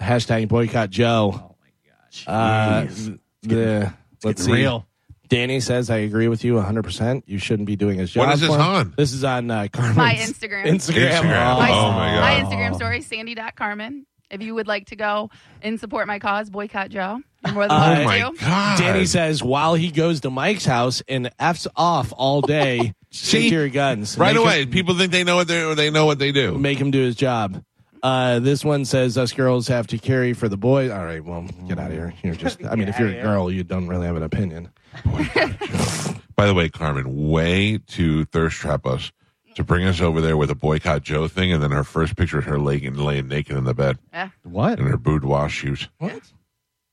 Speaker 3: hashtag boycott Joe. Oh my gosh. Uh, the, let's see.
Speaker 4: real.
Speaker 3: Danny says, "I agree with you 100. percent You shouldn't be doing his job."
Speaker 2: What is this
Speaker 3: for him."
Speaker 2: on?
Speaker 3: This is on uh, Carmen's
Speaker 5: My Instagram.
Speaker 3: Instagram.
Speaker 2: Instagram.
Speaker 5: my,
Speaker 2: Oh, my God.
Speaker 5: my Instagram story, sandy.carmen. If you would like to go and support my cause, boycott Joe. You're more than
Speaker 3: Uh,
Speaker 2: Oh my
Speaker 5: to.
Speaker 2: god,
Speaker 3: Danny says while he goes to Mike's house and f's off all day,
Speaker 2: See?
Speaker 3: secure guns
Speaker 2: right
Speaker 3: Make
Speaker 2: away.
Speaker 3: him-
Speaker 2: People think they know what they or they know what they do.
Speaker 3: make him do his job. Uh, this one says us girls have to carry for the boys. All right, well, get out of here. You're just. I mean, if you're a girl, you don't really have an opinion.
Speaker 2: By the way, Carmen, way to thirst trap us to bring us over there with a boycott Joe thing, and then her first picture is her laying laying naked in the bed
Speaker 5: Yeah.
Speaker 4: What?
Speaker 2: in her boudoir shoes. What?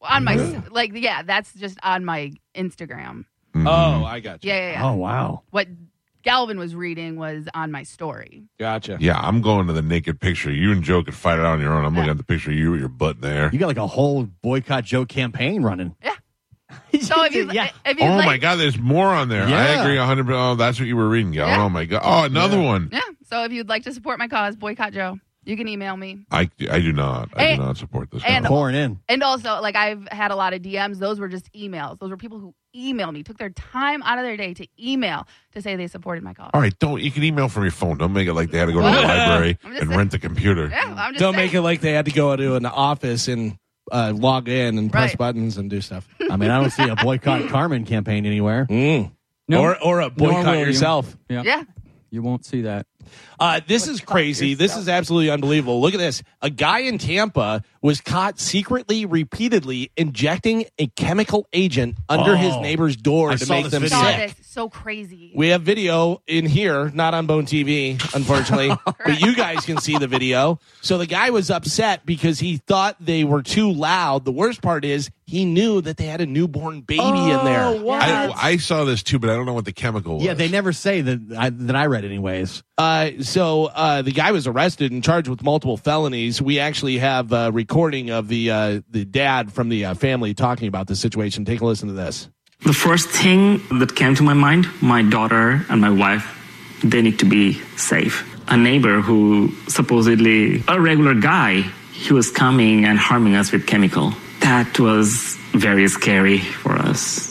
Speaker 5: On my, like, yeah, that's just on my Instagram.
Speaker 2: Mhm.
Speaker 3: Oh, I got you.
Speaker 5: Yeah, yeah, yeah.
Speaker 4: Oh wow.
Speaker 5: What Galvin was reading was on my story.
Speaker 3: Gotcha.
Speaker 2: yeah, I'm going to the naked picture. You and Joe could fight it out on your own. I'm looking at the picture of you with your butt in there.
Speaker 4: You got like a whole boycott Joe campaign running.
Speaker 5: So if you,
Speaker 6: Yeah.
Speaker 5: if you
Speaker 2: Oh
Speaker 5: like,
Speaker 2: my God, there's more on there. I agree 100. percent Oh, that's what you were reading, Gal.
Speaker 5: Yeah.
Speaker 2: Oh my God. Oh, another one.
Speaker 5: yeah. So if you'd like to support my cause, boycott Joe. You can email me.
Speaker 2: I I do not. I
Speaker 5: And-
Speaker 2: do not support this.
Speaker 5: and-
Speaker 2: no.
Speaker 4: Pouring in.
Speaker 5: And also, like I've had a lot of DMs. Those were just emails. Those were people who emailed me, took their time out of their day to email to say they supported my cause.
Speaker 2: All right, don't. You can email from your phone. Don't make it like they had to go to the library and
Speaker 5: saying.
Speaker 2: rent a computer.
Speaker 5: Yeah, I'm just
Speaker 3: Don't
Speaker 5: saying.
Speaker 3: make it like they had to go to an office and uh, log in and press
Speaker 5: Right.
Speaker 3: buttons and do stuff.
Speaker 4: I mean, I don't see a boycott Carmen campaign anywhere.
Speaker 3: Mm.
Speaker 8: No,
Speaker 3: or or a boycott
Speaker 8: will you.
Speaker 3: yourself.
Speaker 8: Yeah.
Speaker 5: Yeah.
Speaker 8: You won't see that.
Speaker 3: Uh, this is crazy. This is absolutely unbelievable. Look at this. A guy in Tampa was caught secretly, repeatedly injecting a chemical agent under his
Speaker 4: Oh.
Speaker 3: neighbor's door
Speaker 4: I
Speaker 3: to make them
Speaker 4: video.
Speaker 5: Saw
Speaker 3: sick.
Speaker 5: this. So crazy.
Speaker 3: We have video in here, not on Bone TV, unfortunately, but you guys can see the video. So the guy was upset because he thought they were too loud. The worst part is he knew that they had a newborn baby in there.
Speaker 2: I, I saw this too, but I don't know what the chemical was.
Speaker 4: Yeah, they never say that. I, that I read, anyways.
Speaker 3: Uh, so uh, the guy was arrested and charged with multiple felonies. We actually have a recording of the uh, the dad from the uh, family talking about the situation. Take a listen to this.
Speaker 9: The first thing that came to my mind my daughter and my wife, they need to be safe. A neighbor who supposedly, a regular guy, he was coming and harming us with chemical. That was very scary for us.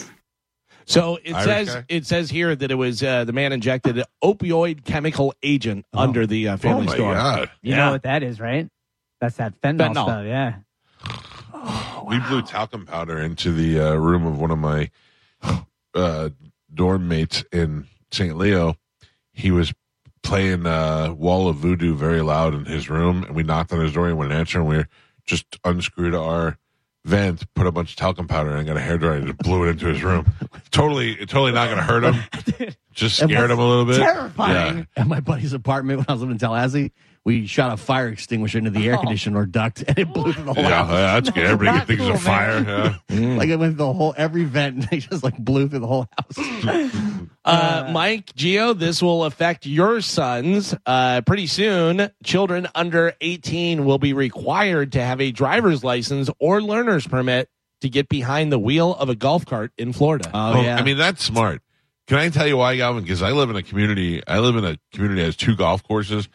Speaker 3: So it
Speaker 2: Irish
Speaker 3: says
Speaker 2: guy?
Speaker 3: it says here that it was uh, the man injected an opioid chemical agent under the uh,
Speaker 2: Oh
Speaker 3: family
Speaker 2: my
Speaker 3: store.
Speaker 2: god,
Speaker 6: You know what that is, right? That's that fentanyl,
Speaker 3: Fentanyl.
Speaker 6: stuff. Yeah.
Speaker 2: we blew talcum powder into the uh, room of one of my uh, dorm mates in St. Leo. He was playing uh, Wall of Voodoo very loud in his room, and we knocked on his door. He went answer, and we just unscrewed our vent, put a bunch of talcum powder, in, and got a hairdryer and just blew it into his room. Totally, totally not going to hurt him. Just scared him a little bit.
Speaker 6: terrifying. Yeah.
Speaker 4: At my buddy's apartment when I was living in Tallahassee, we shot a fire extinguisher into the air conditioner duct and it blew through the whole
Speaker 2: Yeah, yeah, that's good. Everybody
Speaker 6: Not
Speaker 2: thinks
Speaker 6: cool,
Speaker 2: of fire. Yeah.
Speaker 4: Like it went through the whole every vent and it just like blew through the whole house.
Speaker 3: Uh, Mike, Geo, this will affect your sons. Uh, pretty soon, children under 18 will be required to have a driver's license or learner's permit to get behind the wheel of a golf cart in Florida.
Speaker 4: Oh,
Speaker 2: Oh,
Speaker 4: yeah.
Speaker 2: I mean, that's smart. Can I tell you why, Galvin? Because I live in a community. I live in a community that has two golf courses,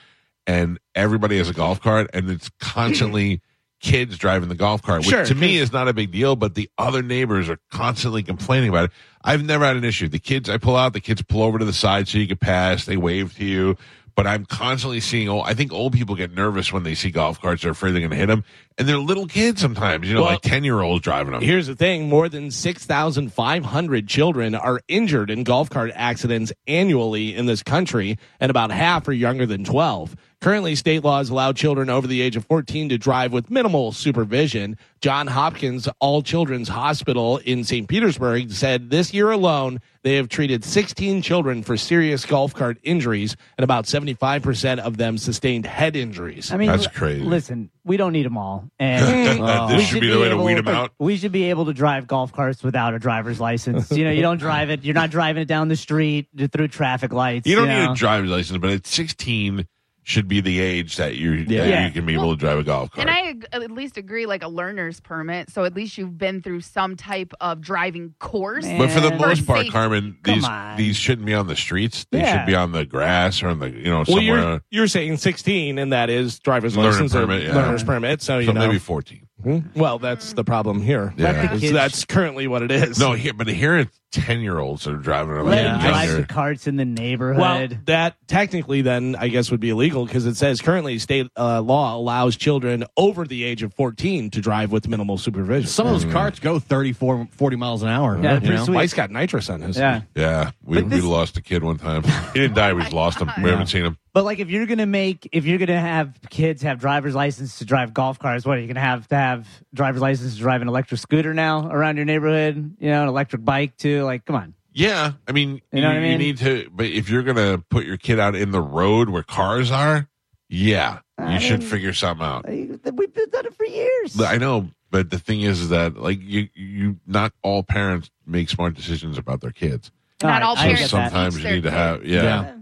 Speaker 2: and everybody has a golf cart, and it's constantly kids driving the golf cart, which
Speaker 3: Sure.
Speaker 2: to me is not a big deal. But the other neighbors are constantly complaining about it. I've never had an issue. The kids, I pull out, the kids pull over to the side so you can pass. They wave to you. But I'm constantly seeing. old I think old people get nervous when they see golf carts. They're afraid they're going to hit them, and they're little kids sometimes. You know,
Speaker 3: Well,
Speaker 2: like ten year olds driving them.
Speaker 3: Here's the thing more than 6,500 children are injured in golf cart accidents annually in this country, and about half are younger than 12. Currently, state laws allow children over the age of 14 to drive with minimal supervision. John Hopkins All Children's Hospital in St. Petersburg said this year alone, they have treated 16 children for serious golf cart injuries, and about 75% of them sustained head injuries.
Speaker 6: I mean,
Speaker 2: That's
Speaker 6: l-
Speaker 2: crazy.
Speaker 6: Listen, we don't need them all, and
Speaker 2: Uh, this should be the way to weed them out.
Speaker 6: We should be able to drive golf carts without a driver's license. You know, you don't drive it. You're not driving it down the street through traffic lights.
Speaker 2: You don't
Speaker 6: know?
Speaker 2: need a driver's license, but at 16 should be the age that you that you can be able to drive a golf cart.
Speaker 5: And I at least agree, like a learner's permit. So at least you've been through some type of driving course.
Speaker 6: Man.
Speaker 2: but for the
Speaker 6: For
Speaker 2: most part,
Speaker 5: safety.
Speaker 2: Carmen,
Speaker 6: Come
Speaker 2: these
Speaker 6: on.
Speaker 2: these shouldn't be on the streets. They
Speaker 6: Yeah.
Speaker 2: should be on the grass or on the you know
Speaker 3: well,
Speaker 2: somewhere.
Speaker 3: you're, you're saying 16, and that is driver's
Speaker 2: Learner
Speaker 3: license or
Speaker 2: permit, yeah.
Speaker 3: learner's permit. So, you
Speaker 2: so
Speaker 3: know.
Speaker 2: maybe 14.
Speaker 3: Well, that's the problem here.
Speaker 2: Yeah.
Speaker 6: The kids-
Speaker 3: That's currently what it is.
Speaker 2: No, here, but here it's 10 year olds that are driving around.
Speaker 6: Let
Speaker 4: Yeah.
Speaker 6: them drive the carts in the neighborhood.
Speaker 3: Well,
Speaker 6: neighborhood.
Speaker 3: that technically then I guess would be illegal because it says currently state uh, law allows children over the age of 14 to drive with minimal supervision.
Speaker 4: Some of those carts go 34, 40 miles an hour.
Speaker 6: Yeah,
Speaker 4: you know?
Speaker 3: Mike's got nitrous on his.
Speaker 6: yeah.
Speaker 2: Yeah, we,
Speaker 6: this-
Speaker 2: we lost a kid one time. He didn't die. We just lost him. We haven't seen him.
Speaker 6: But like, if you're gonna make, if you're gonna have kids have driver's license to drive golf cars, what are you gonna have to have driver's license to drive an electric scooter now around your neighborhood? You know, an electric bike too. Like, come on.
Speaker 2: Yeah, I mean,
Speaker 6: You know what I
Speaker 2: you need to. But if you're gonna put your kid out in the road where cars are, yeah, you should figure something out.
Speaker 6: Uh, we've done it for years.
Speaker 2: I know, but the thing is that like you, you not all parents make smart decisions about their kids.
Speaker 5: Not all
Speaker 6: I
Speaker 5: parents.
Speaker 2: Sometimes you need to have, yeah.
Speaker 4: Yeah.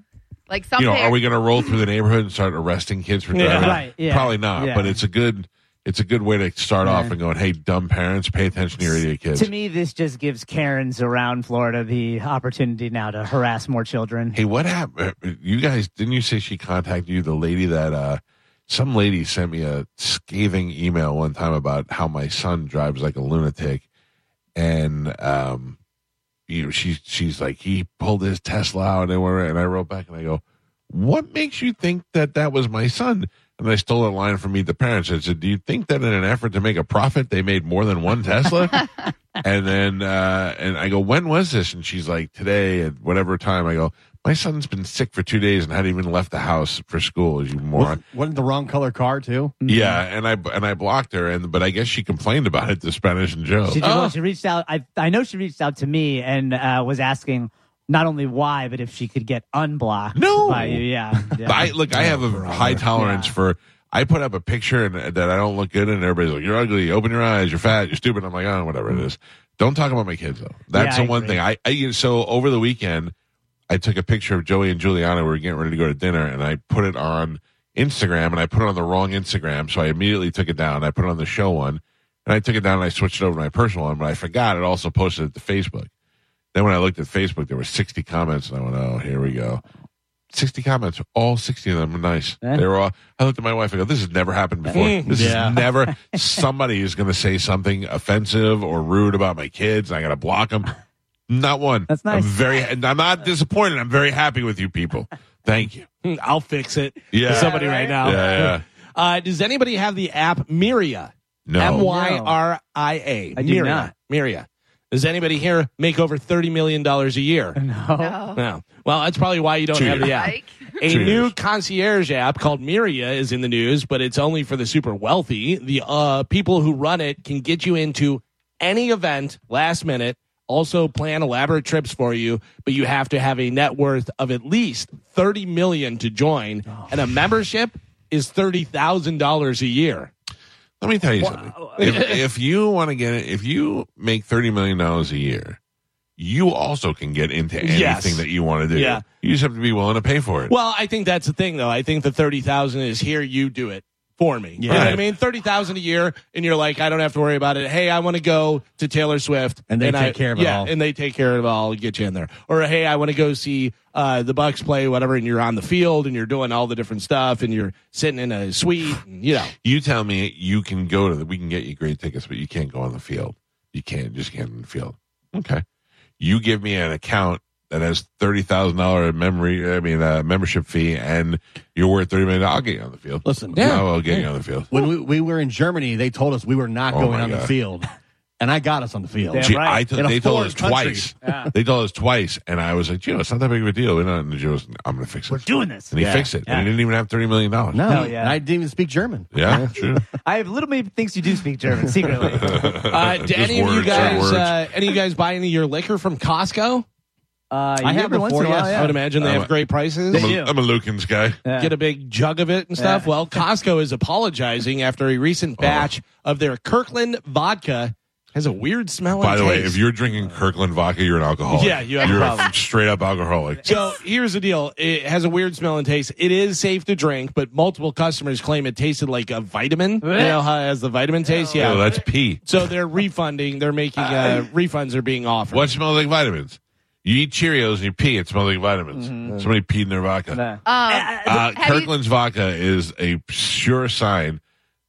Speaker 5: Like some
Speaker 2: You know,
Speaker 5: parents,
Speaker 2: are we going to roll through the neighborhood and start arresting kids for
Speaker 3: Yeah.
Speaker 2: driving?
Speaker 6: Right, yeah.
Speaker 2: Probably not.
Speaker 6: Yeah.
Speaker 2: But it's a good, it's a good way to start off and going, "Hey, dumb parents, pay attention to your idiot kids."
Speaker 6: To me, this just gives Karens around Florida the opportunity now to harass more children.
Speaker 2: Hey, what happened? You guys didn't you say she contacted you? The lady that uh some lady sent me a scathing email one time about how my son drives like a lunatic, and um, you know, she she's like he pulled his Tesla out and whatever, and I wrote back and I go, "What makes you think that that was my son?" And I stole a line from Meet the Parents. I said, "Do you think that in an effort to make a profit, they made more than one Tesla?" and then uh, and I go, "When was this?" And she's like, "Today at whatever time." I go, "My son's been sick for two days and hadn't even left the house for school." You moron.
Speaker 4: Wasn't the wrong color car too?
Speaker 2: Yeah, and I and I blocked her, and but I guess she complained about it to Spanish and Joe.
Speaker 6: She, well, she reached out. I I know she reached out to me and uh, was asking not only why, but if she could get unblocked.
Speaker 2: No.
Speaker 6: by you. Yeah. yeah.
Speaker 2: I look, I have a high tolerance
Speaker 6: Yeah.
Speaker 2: for. I put up a picture and that I don't look good, and everybody's like, "You're ugly. Open your eyes. You're fat. You're stupid." I'm like, "Oh, whatever it is." Don't talk about my kids though. That's
Speaker 6: Yeah, I
Speaker 2: the one
Speaker 6: agree.
Speaker 2: thing. I, I so over the weekend, I took a picture of Joey and Juliana. We were getting ready to go to dinner, and I put it on Instagram, and I put it on the wrong Instagram, so I immediately took it down. I put it on the show one, and I took it down and I switched it over to my personal one, but I forgot it also posted it to Facebook. Then when I looked at Facebook, there were 60 comments, and I went, "Oh, here we go." 60 comments, all 60 of them were nice.
Speaker 6: Yeah.
Speaker 2: They were all, I looked at my wife, I go, this has never happened eh. before. This
Speaker 4: Yeah.
Speaker 2: is never, somebody is going to say something offensive or rude about my kids. I got to block them. Not one.
Speaker 6: That's nice.
Speaker 2: I'm very, I'm not disappointed. I'm very happy with you people. Thank you.
Speaker 3: I'll fix it.
Speaker 2: Yeah.
Speaker 3: for somebody right now.
Speaker 2: Yeah, yeah.
Speaker 3: Uh, does anybody have the app Myria?
Speaker 2: No.
Speaker 3: M Y R I A.
Speaker 6: I do
Speaker 3: Myria.
Speaker 6: not.
Speaker 3: Myria. Does anybody here make over thirty million dollars a year?
Speaker 6: no.
Speaker 5: No.
Speaker 3: No. Well, that's probably why you don't
Speaker 2: Two
Speaker 3: have the app.
Speaker 5: Like,
Speaker 3: A
Speaker 2: Two
Speaker 3: new
Speaker 2: years.
Speaker 3: concierge app called Myria is in the news, but it's only for the super wealthy. The uh, people who run it can get you into any event last minute also plan elaborate trips for you, but you have to have a net worth of at least 30 million to join, oh. and a membership is $30,000 a year.
Speaker 2: Let me tell you something. If, if you want to get it, if you make thirty million dollars a year, you also can get into anything
Speaker 3: Yes.
Speaker 2: that you want to do.
Speaker 3: Yeah.
Speaker 2: You just have to be willing to pay for it.
Speaker 3: Well, I think that's the thing, though. I think the thirty thousand is here. You do it for me. You know what I mean? Thirty thousand a year, and you're like, I don't have to worry about it. Hey, I want to go to Taylor Swift,
Speaker 4: And they
Speaker 3: I-
Speaker 4: take care of it
Speaker 3: yeah,
Speaker 4: all.
Speaker 3: and they take care of it all. Get you in there. Or hey, I want to go see uh, the Bucks play, whatever, and you're on the field and you're doing all the different stuff, and you're sitting in a suite, and, you know.
Speaker 2: you tell me you can go to the, we can get you great tickets, but you can't go on the field. You can't, just can't on the field. Okay. You give me an account that has thirty thousand dollar memory, I mean, uh, membership fee, and you're worth thirty million. I'll get you on the field.
Speaker 4: Listen, yeah,
Speaker 2: I will get you on the field.
Speaker 4: when we, we were in Germany, they told us we were not
Speaker 2: Oh
Speaker 4: going
Speaker 2: my
Speaker 4: on the field, and I got us on the field.
Speaker 6: Damn
Speaker 2: Gee,
Speaker 6: right.
Speaker 2: I t- they told us
Speaker 4: country.
Speaker 2: twice. They told us twice, and I was like, "You know, it's not that big of a deal. We're not, and Gio was, I'm going to fix it.
Speaker 6: We're doing this.
Speaker 2: and he
Speaker 4: Yeah.
Speaker 2: fixed it.
Speaker 6: Yeah.
Speaker 2: And he didn't even have $30 million.
Speaker 4: No,
Speaker 6: Hell yeah.
Speaker 4: and I didn't even speak German.
Speaker 2: Yeah, true.
Speaker 6: I have little maybe thinks you do speak German secretly.
Speaker 3: Uh, do
Speaker 2: Just
Speaker 3: any of you guys, uh, any of you guys buy any of your liquor from Costco?
Speaker 6: Uh,
Speaker 4: I have
Speaker 6: every once
Speaker 4: before,
Speaker 6: in a while,
Speaker 4: yes.
Speaker 3: I would imagine they
Speaker 2: I'm
Speaker 3: have
Speaker 2: a-
Speaker 3: great prices.
Speaker 2: I'm, a, I'm a Lukens guy.
Speaker 6: Yeah.
Speaker 3: get a big jug of it and stuff.
Speaker 6: Yeah.
Speaker 3: Well, Costco is apologizing after a recent batch of their Kirkland vodka has a weird smell.
Speaker 2: By
Speaker 3: and
Speaker 2: the way, if you're drinking Kirkland vodka, you're an alcoholic.
Speaker 3: Yeah, you have a
Speaker 2: you're
Speaker 3: problem.
Speaker 2: straight up alcoholic.
Speaker 3: so here's the deal: it has a weird smell and taste. It is safe to drink, but multiple customers claim it tasted like a vitamin. You know how it has the vitamin taste? Yeah.
Speaker 2: Oh, that's pee.
Speaker 3: so they're refunding. They're making uh, refunds are being offered.
Speaker 2: What smells like vitamins? You eat Cheerios and you pee, it smells like vitamins. Somebody peed in their vodka.
Speaker 6: Nah.
Speaker 5: Um,
Speaker 2: Uh,
Speaker 5: have you-
Speaker 2: Kirkland's vodka is a sure sign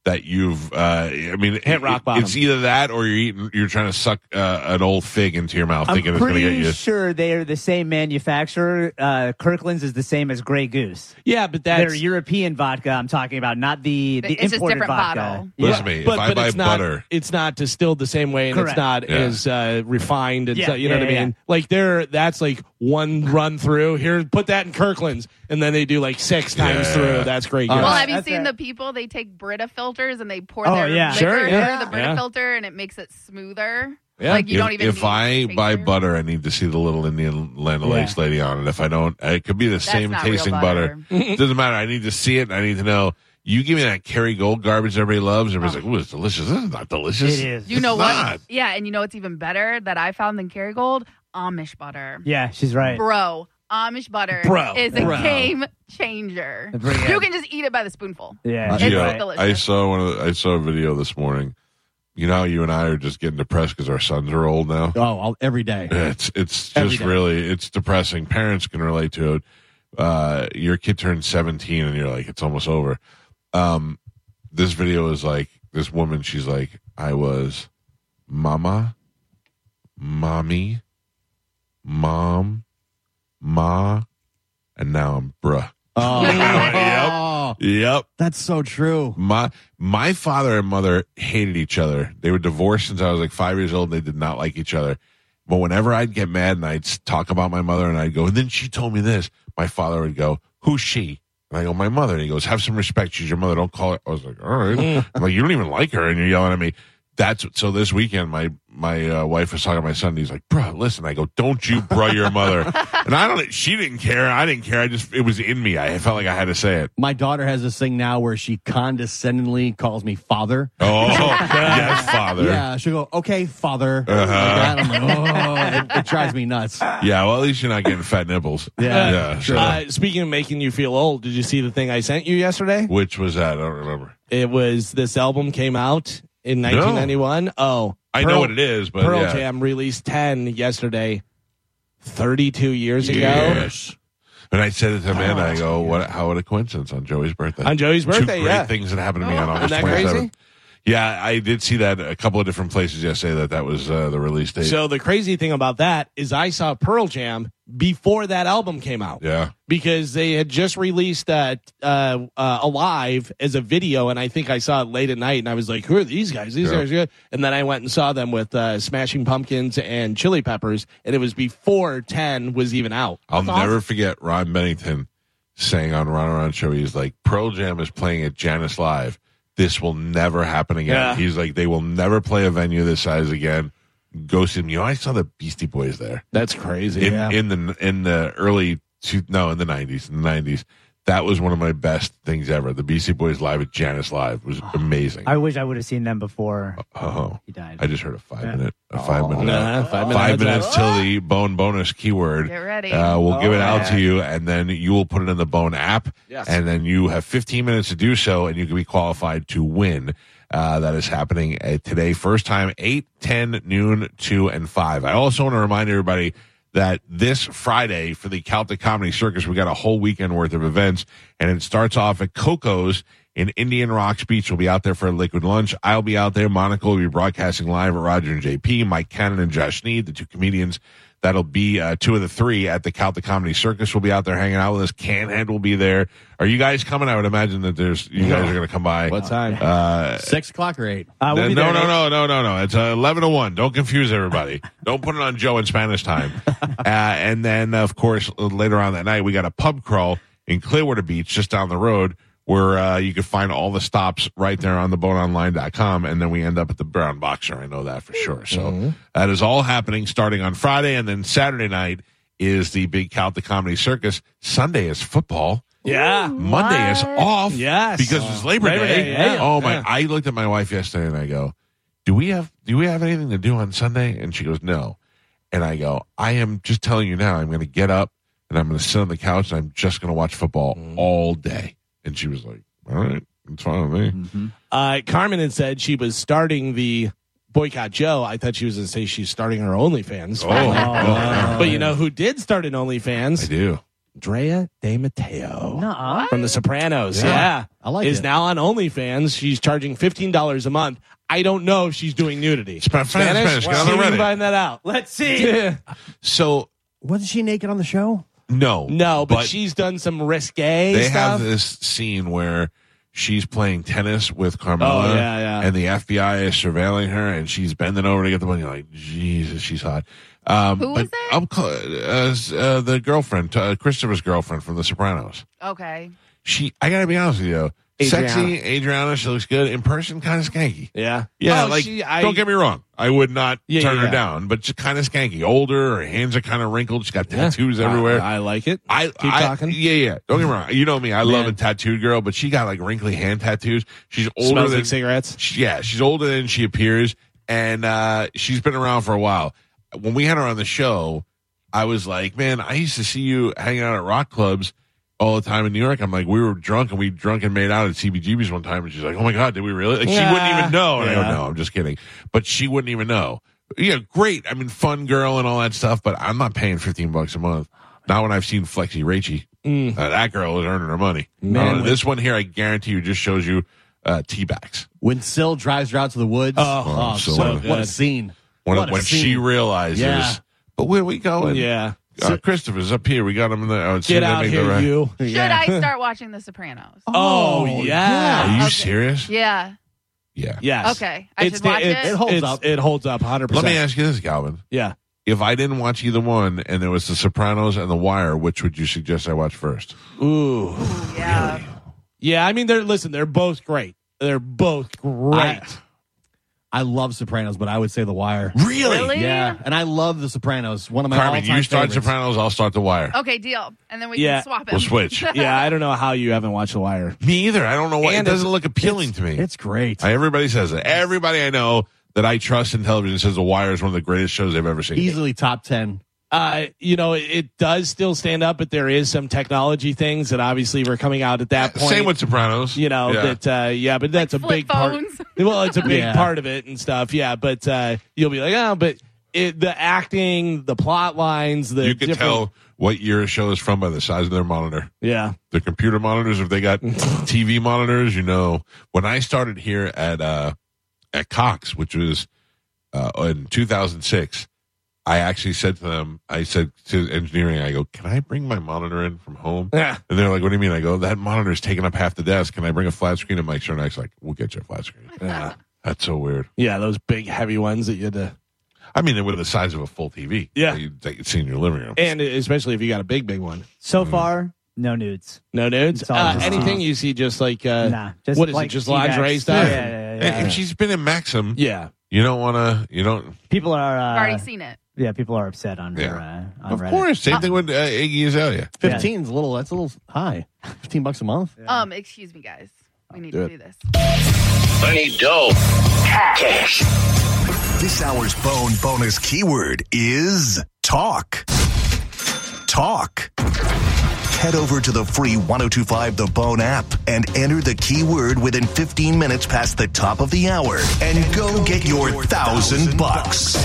Speaker 2: that you've. Uh, I mean,
Speaker 3: Hit rock
Speaker 2: it-
Speaker 3: bottom.
Speaker 2: It's either that or you're eating. You're trying to suck uh, an old fig into your mouth,
Speaker 6: I'm
Speaker 2: thinking it's going to get you.
Speaker 6: sure they are the same manufacturer. Uh, Kirkland's is the same as Grey Goose.
Speaker 3: Yeah, but
Speaker 6: They're
Speaker 3: that's
Speaker 6: European vodka. I'm talking about, not the the
Speaker 5: It's just
Speaker 6: imported
Speaker 5: different
Speaker 6: vodka.
Speaker 5: bottle.
Speaker 6: Yeah.
Speaker 2: Listen to me.
Speaker 3: but,
Speaker 2: if I
Speaker 3: but
Speaker 2: buy
Speaker 3: it's not, it's not distilled the same way, and
Speaker 6: Correct.
Speaker 3: it's not
Speaker 2: Yeah.
Speaker 3: as uh, refined. And
Speaker 6: Yeah,
Speaker 3: so, you know
Speaker 6: yeah,
Speaker 3: what I
Speaker 6: yeah,
Speaker 3: mean? Like they're that's like one run through. Here, put that in Kirkland's, and then they do like six times
Speaker 2: Yeah.
Speaker 3: through. That's great.
Speaker 6: All
Speaker 3: Goose.
Speaker 5: well, have you
Speaker 6: that's
Speaker 5: seen
Speaker 6: it.
Speaker 5: the people? They take Brita filters and they pour
Speaker 6: Oh,
Speaker 5: their
Speaker 6: yeah.
Speaker 5: liquor
Speaker 3: Sure, yeah.
Speaker 5: through the Brita
Speaker 3: Yeah.
Speaker 5: filter, and it makes it smoother.
Speaker 3: Yeah.
Speaker 5: Like you
Speaker 2: if,
Speaker 5: don't even.
Speaker 2: if
Speaker 5: need
Speaker 2: I buy
Speaker 5: picture.
Speaker 2: butter, I need to see the little Indian Land
Speaker 6: Yeah.
Speaker 2: Lakes lady on it. If I don't, it could be the same
Speaker 5: not real
Speaker 2: tasting butter.
Speaker 5: butter.
Speaker 2: Doesn't matter. I need to see it. I need to know. You give me that Kerrygold garbage everybody loves. Everybody's like, oh. "Ooh, it's delicious." This is not delicious.
Speaker 6: It is.
Speaker 5: You know
Speaker 2: It's
Speaker 5: what?
Speaker 2: not.
Speaker 5: Yeah, and you know what's even better that I found than Kerrygold? Amish butter.
Speaker 6: Yeah, she's right.
Speaker 5: Bro, Amish butter
Speaker 3: Bro.
Speaker 5: is a
Speaker 3: Bro.
Speaker 5: game changer.
Speaker 6: Pretty good.
Speaker 5: You can just eat it by the spoonful.
Speaker 6: Yeah,
Speaker 5: It's
Speaker 2: Gio,
Speaker 6: right.
Speaker 5: delicious.
Speaker 2: I saw one of the, I saw a video this morning. You know, how you and I are just getting depressed because our sons are old now.
Speaker 4: Oh, I'll, every day.
Speaker 2: It's it's
Speaker 4: Every
Speaker 2: just
Speaker 4: day.
Speaker 2: really it's depressing. Parents can relate to it. Uh, your kid turns seventeen and you're like, it's almost over. Um, this video is like this woman. She's like, I was mama, mommy, mom, ma, and now I'm bruh.
Speaker 4: Oh,
Speaker 2: Yep. Yep.
Speaker 4: that's so true.
Speaker 2: My my father and mother hated each other. They were divorced since I was like five years old. They did not like each other. But whenever I'd get mad and I'd talk about my mother and I'd go, and then she told me this, my father would go, "Who's she?" And I go, "My mother." And he goes, "Have some respect. She's your mother. Don't call her." I was like, "All right." I'm like, "You don't even like her, and you're yelling at me." That's so. This weekend, my my uh, wife was talking to my son. And he's like, "Bro, listen." I go, "Don't you, bro, your mother." and I don't. She didn't care. I didn't care. I just it was in me. I felt like I had to say it.
Speaker 4: My daughter has this thing now where she condescendingly calls me father.
Speaker 2: Oh, yes, father.
Speaker 4: Yeah, she'll go, okay, father.
Speaker 2: Uh-huh.
Speaker 4: Like. I'm like, oh, it, it drives me nuts.
Speaker 2: Yeah, well, at least you're not getting fat nipples.
Speaker 4: Yeah,
Speaker 2: yeah.
Speaker 4: sure.
Speaker 3: Uh, speaking of making you feel old, did you see the thing I sent you yesterday?
Speaker 2: which was that? I don't remember.
Speaker 3: It was this album came out in 1991. Oh,
Speaker 2: I know what it is, but
Speaker 3: Pearl
Speaker 2: yeah.
Speaker 3: Jam released 10 yesterday, 32 years ago.
Speaker 2: Yes. And I said it to Amanda. I oh, go, "What? How what a coincidence on Joey's birthday?
Speaker 3: On Joey's
Speaker 2: Two
Speaker 3: birthday,
Speaker 2: great
Speaker 3: yeah.
Speaker 2: things that happened to me oh,
Speaker 3: on
Speaker 2: August
Speaker 3: that
Speaker 2: twenty
Speaker 3: crazy?
Speaker 2: Seventh. Yeah, I did see that a couple of different places yesterday. That that was uh, the release date.
Speaker 3: So the crazy thing about that is I saw Pearl Jam before that album came out.
Speaker 2: yeah,
Speaker 3: because they had just released that uh, uh, Alive as a video, and I think I saw it late at night, and I was like, "Who are these guys? These
Speaker 2: Yeah.
Speaker 3: guys are good." And then I went and saw them with uh, Smashing Pumpkins and Chili Peppers, and it was before Ten was even out.
Speaker 2: I'll
Speaker 3: That's
Speaker 2: never
Speaker 3: awesome.
Speaker 2: forget Ron Bennington saying on Ron and Ron Show, he's like, Pearl Jam is playing at Jannus Live. This will never happen again.
Speaker 3: Yeah.
Speaker 2: He's like, they will never play a venue this size again. go see them. You know, I saw the Beastie Boys there
Speaker 3: That's crazy.
Speaker 2: in
Speaker 3: yeah.
Speaker 2: in the in the early two, no in the nineties in the nineties. That was one of my best things ever. The Beastie Boys live at Jannus Live was amazing.
Speaker 6: I wish I would have seen them before
Speaker 2: oh,
Speaker 6: he died.
Speaker 2: I just heard a five
Speaker 6: Yeah.
Speaker 2: minute a five minute
Speaker 3: Nah, five minute
Speaker 2: five
Speaker 3: heads
Speaker 2: minutes till the bone bonus keyword.
Speaker 5: Get ready.
Speaker 2: Uh, we'll give it out to you, and then you will put it in the Bone app.
Speaker 3: Yes.
Speaker 2: And then you have 15 minutes to do so, and you can be qualified to win. Uh, that is happening uh, today. First time, 8, 10, noon, 2, and 5. I also want to remind everybody that this Friday for the Celtic Comedy Circus, we got a whole weekend worth of events, and it starts off at Coco's in Indian Rocks Beach. We'll be out there for a liquid lunch. I'll be out there. Monica will be broadcasting live at Roger and JP. Mike Cannon and Josh Need, the two comedians that'll be uh, two of the three at the Celtic Comedy Circus. will be out there hanging out with us. Canhead will be there. Are you guys coming? I would imagine that there's you guys are going to come by.
Speaker 3: What time?
Speaker 2: Uh,
Speaker 4: Six o'clock or eight.
Speaker 6: Uh, we'll
Speaker 2: no, no,
Speaker 6: there,
Speaker 2: no, no, no, no, no. It's uh, eleven to one. Don't confuse everybody. Don't put it on Joe in Spanish time. uh, and then, of course, later on that night, we got a pub crawl in Clearwater Beach, just down the road, where uh, you can find all the stops right there on theboneonline.com. And then we end up at the Brown Boxer. I know that for sure. So that is all happening starting on Friday, and then Saturday night is the big Celtic Comedy Circus. Sunday is football.
Speaker 3: yeah.
Speaker 2: Monday is off.
Speaker 3: Yes.
Speaker 2: Because it's Labor,
Speaker 3: Labor
Speaker 2: Day.
Speaker 3: Day, yeah.
Speaker 2: Oh my!
Speaker 3: Yeah.
Speaker 2: I looked at my wife yesterday and I go, "Do we have Do we have anything to do on Sunday?" And she goes, "No." And I go, "I am just telling you now. I'm going to get up and I'm going to sit on the couch and I'm just going to watch football
Speaker 3: Mm.
Speaker 2: all day." And she was like, "All right, it's fine with me."
Speaker 3: Uh, Carmen had said she was starting the boycott Joe. I thought she was going to say she's starting her OnlyFans.
Speaker 2: Oh, oh,
Speaker 3: But you know who did start an OnlyFans?
Speaker 2: I
Speaker 3: OnlyFans?
Speaker 2: do.
Speaker 3: Drea De Matteo
Speaker 6: Nuh-uh.
Speaker 3: from The Sopranos.
Speaker 4: Yeah.
Speaker 3: Yeah,
Speaker 4: I like
Speaker 3: is
Speaker 4: it.
Speaker 3: now on OnlyFans. She's charging fifteen dollars a month. I don't know if she's doing nudity.
Speaker 2: Spa- Spanish, get on
Speaker 3: See if we find that out.
Speaker 6: Let's see.
Speaker 2: So
Speaker 4: Wasn't she naked on the show?
Speaker 2: No,
Speaker 3: no, but, she's done some risque
Speaker 2: they
Speaker 3: stuff.
Speaker 2: have this scene where she's playing tennis with Carmela,
Speaker 3: Oh, yeah, yeah.
Speaker 2: and the FBI is surveilling her, and she's bending over to get the money. Like, Jesus, she's hot. Um,
Speaker 5: Who
Speaker 2: but
Speaker 5: is it?
Speaker 2: I'm call- uh, uh, the girlfriend, uh, Christopher's girlfriend from The Sopranos.
Speaker 5: Okay.
Speaker 2: She, I gotta be honest with you,
Speaker 3: Adriana.
Speaker 2: sexy Adriana. She looks good in person, kind of skanky.
Speaker 3: yeah,
Speaker 2: Yeah,
Speaker 3: Oh,
Speaker 2: like
Speaker 3: she- I-
Speaker 2: don't get me wrong, I would not
Speaker 3: Yeah,
Speaker 2: turn her
Speaker 3: yeah.
Speaker 2: down, but just kind of skanky, older. Her hands are kind of wrinkled. She's got
Speaker 3: Yeah.
Speaker 2: tattoos everywhere.
Speaker 3: I, I like it.
Speaker 2: I
Speaker 3: Keep
Speaker 2: I-
Speaker 3: talking.
Speaker 2: Yeah, yeah. Don't get me wrong. You know me. I love a tattooed girl, but she got like wrinkly hand tattoos. She's older
Speaker 3: Smells
Speaker 2: than
Speaker 3: like cigarettes.
Speaker 2: she- yeah. She's older than she appears, and uh, she's been around for a while. When we had her on the show, I was like, man, I used to see you hanging out at rock clubs all the time in New York. I'm like, we were drunk and we drunk and made out at CBGB's one time, and she's like, oh my god, did we really? Like, she wouldn't even know. And I
Speaker 3: don't
Speaker 2: know. I'm just kidding. But she wouldn't even know. Yeah, great. I mean, fun girl and all that stuff, but I'm not paying 15 bucks a month. Not when I've seen Flexi Rachy.
Speaker 3: Mm.
Speaker 2: Uh, that girl is earning her money.
Speaker 3: Man,
Speaker 2: Uh, this one here, I guarantee you, just shows you uh, T-backs.
Speaker 4: When Syl drives her out to the woods.
Speaker 3: Oh,
Speaker 2: so
Speaker 4: so
Speaker 2: good.
Speaker 4: what a scene.
Speaker 2: When,
Speaker 4: What a
Speaker 2: when
Speaker 4: scene.
Speaker 2: she realizes,
Speaker 4: Yeah.
Speaker 2: but where we going?
Speaker 3: Yeah.
Speaker 2: Uh, Christopher's up here. We got him in the. Oh,
Speaker 3: Get out here, you.
Speaker 5: Should I start watching The Sopranos?
Speaker 3: Oh,
Speaker 2: Are
Speaker 3: yeah.
Speaker 2: Are you
Speaker 5: Okay.
Speaker 2: serious?
Speaker 5: Yeah.
Speaker 2: Yeah.
Speaker 3: Yes.
Speaker 5: Okay. I
Speaker 3: It's
Speaker 5: should watch
Speaker 3: the-
Speaker 5: it.
Speaker 4: It holds
Speaker 3: it's-
Speaker 4: up.
Speaker 3: It holds up 100%.
Speaker 2: Let me ask you this, Galvin.
Speaker 3: Yeah.
Speaker 2: If I didn't watch either one, and there was The Sopranos and The Wire, which would you suggest I watch first?
Speaker 3: Ooh.
Speaker 5: Yeah.
Speaker 3: Yeah, I mean, they're listen. They're both great. They're both great.
Speaker 4: I, I love Sopranos, but I would say The Wire.
Speaker 5: Really?
Speaker 4: Yeah, and I love The Sopranos. One of my
Speaker 2: Carmen,
Speaker 4: all-time
Speaker 2: you start
Speaker 4: favorites.
Speaker 2: Sopranos, I'll start The Wire.
Speaker 5: Okay, deal. And then we
Speaker 3: Yeah.
Speaker 5: can swap it.
Speaker 2: We'll switch.
Speaker 3: yeah, I don't know how you haven't watched The Wire.
Speaker 2: Me either. I don't know why.
Speaker 3: And
Speaker 2: it doesn't look appealing to me.
Speaker 4: It's great.
Speaker 2: I, everybody says it. Everybody I know that I trust in television says The Wire is one of the greatest shows they've ever seen.
Speaker 4: Easily top ten.
Speaker 3: Uh, you know, it, it does still stand up, but there is some technology things that obviously were coming out at that point.
Speaker 2: Same with Sopranos.
Speaker 3: you know
Speaker 2: Yeah.
Speaker 3: that uh yeah but that's a
Speaker 5: flip
Speaker 3: big part well it's a big
Speaker 4: Yeah.
Speaker 3: part of it and stuff yeah but uh you'll be like oh but it, the acting the plot lines the
Speaker 2: you can
Speaker 3: different-
Speaker 2: tell what year a show is from by the size of their monitor.
Speaker 3: yeah
Speaker 2: The computer monitors, if they got TV monitors, you know. When I started here at uh, at Cox, which was uh, in 2006, I actually said to them, I said to engineering, I go, "Can I bring my monitor in from home?"
Speaker 3: yeah
Speaker 2: And they're like, "What do you mean?" I go, "That monitor is taking up half the desk. Can I bring a flat screen?" And Mike Cernak's like, "We'll get you a flat screen."
Speaker 3: yeah
Speaker 2: That's so weird.
Speaker 3: yeah those big heavy ones that you had to
Speaker 2: I mean, they were the size of a full TV.
Speaker 3: Yeah.
Speaker 2: that you, that you'd see in your living room.
Speaker 3: and especially if you got a big big one
Speaker 6: So far, no nudes.
Speaker 3: no nudes uh, anything you see just like uh
Speaker 6: nah, just
Speaker 3: what is
Speaker 6: like
Speaker 3: it just
Speaker 6: T-backs.
Speaker 3: lingerie stuff
Speaker 6: Yeah, yeah, yeah,
Speaker 2: And
Speaker 6: yeah.
Speaker 2: if she's been in Maxim,
Speaker 3: yeah
Speaker 2: You don't want to. You don't.
Speaker 6: People are. Uh,
Speaker 5: already seen it.
Speaker 6: Yeah, people are upset on
Speaker 2: Yeah.
Speaker 6: her. Uh, on
Speaker 2: Of
Speaker 6: Reddit.
Speaker 2: course. Same thing with uh, Iggy Azalea.
Speaker 4: Fifteen's a little. That's a little high. Fifteen bucks a month.
Speaker 5: Um, excuse me, guys. We need
Speaker 4: Do
Speaker 5: to
Speaker 4: it.
Speaker 5: do this.
Speaker 1: I need dough. Cash. This hour's bone bonus keyword is talk. Talk. Head over to the free 1025 The Bone app and enter the keyword within 15 minutes past the top of the hour and go get your thousand bucks.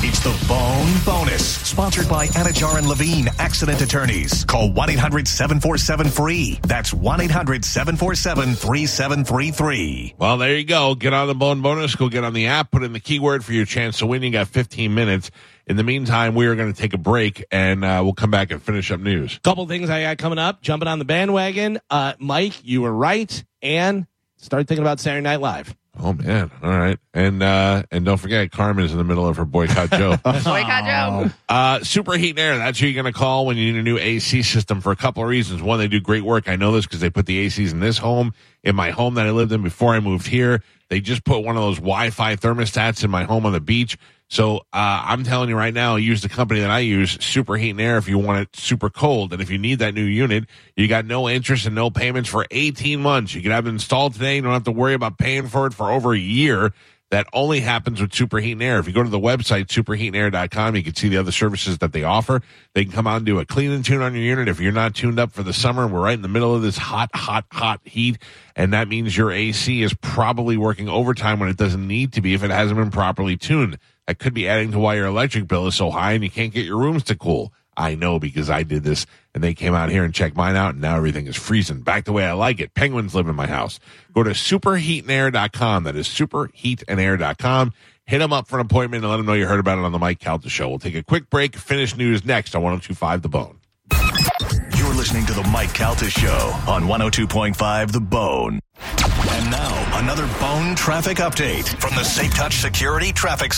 Speaker 1: It's the Bone Bonus, sponsored by Anidjar and Levine Accident Attorneys. Call 1 800 747 free. That's 1 800 747 3733.
Speaker 2: Well, there you go. Get on the bone bonus. Go get on the app. Put in the keyword for your chance to win. You got 15 minutes. In the meantime, we are going to take a break and uh, we'll come back and finish up news.
Speaker 3: Couple things I got coming up. Jumping on the bandwagon. Uh, Mike, you were right. And start thinking about Saturday Night Live.
Speaker 2: Oh man! All right, and uh, and don't forget, Carmen is in the middle of her boycott Joe.
Speaker 5: Boycott Joe.
Speaker 2: Uh, Superheat and Air. That's who you're going to call when you need a new AC system for a couple of reasons. One, they do great work. I know this because they put the ACs in this home, in my home that I lived in before I moved here. They just put one of those Wi-Fi thermostats in my home on the beach. So uh, I'm telling you right now, use the company that I use, Superheat and Air, if you want it super cold. And if you need that new unit, you got no interest and no payments for 18 months. You can have it installed today. You don't have to worry about paying for it for over a year. That only happens with Superheat and Air. If you go to the website, superheatandair.com, you can see the other services that they offer. They can come out and do a clean and tune on your unit. If you're not tuned up for the summer, we're right in the middle of this hot, hot, hot heat. And that means your AC is probably working overtime when it doesn't need to be if it hasn't been properly tuned. That could be adding to why your electric bill is so high and you can't get your rooms to cool. I know because I did this and they came out here and checked mine out and now everything is freezing back the way I like it. Penguins live in my house. Go to superheatandair.com. That is superheatandair.com. Hit them up for an appointment and let them know you heard about it on the Mike Calta show. We'll take a quick break, finish news next on 1025 The Bone.
Speaker 1: You're listening to the Mike Calta Show on 102.5 The Bone. And now, another bone traffic update from the Safe Touch Security Traffic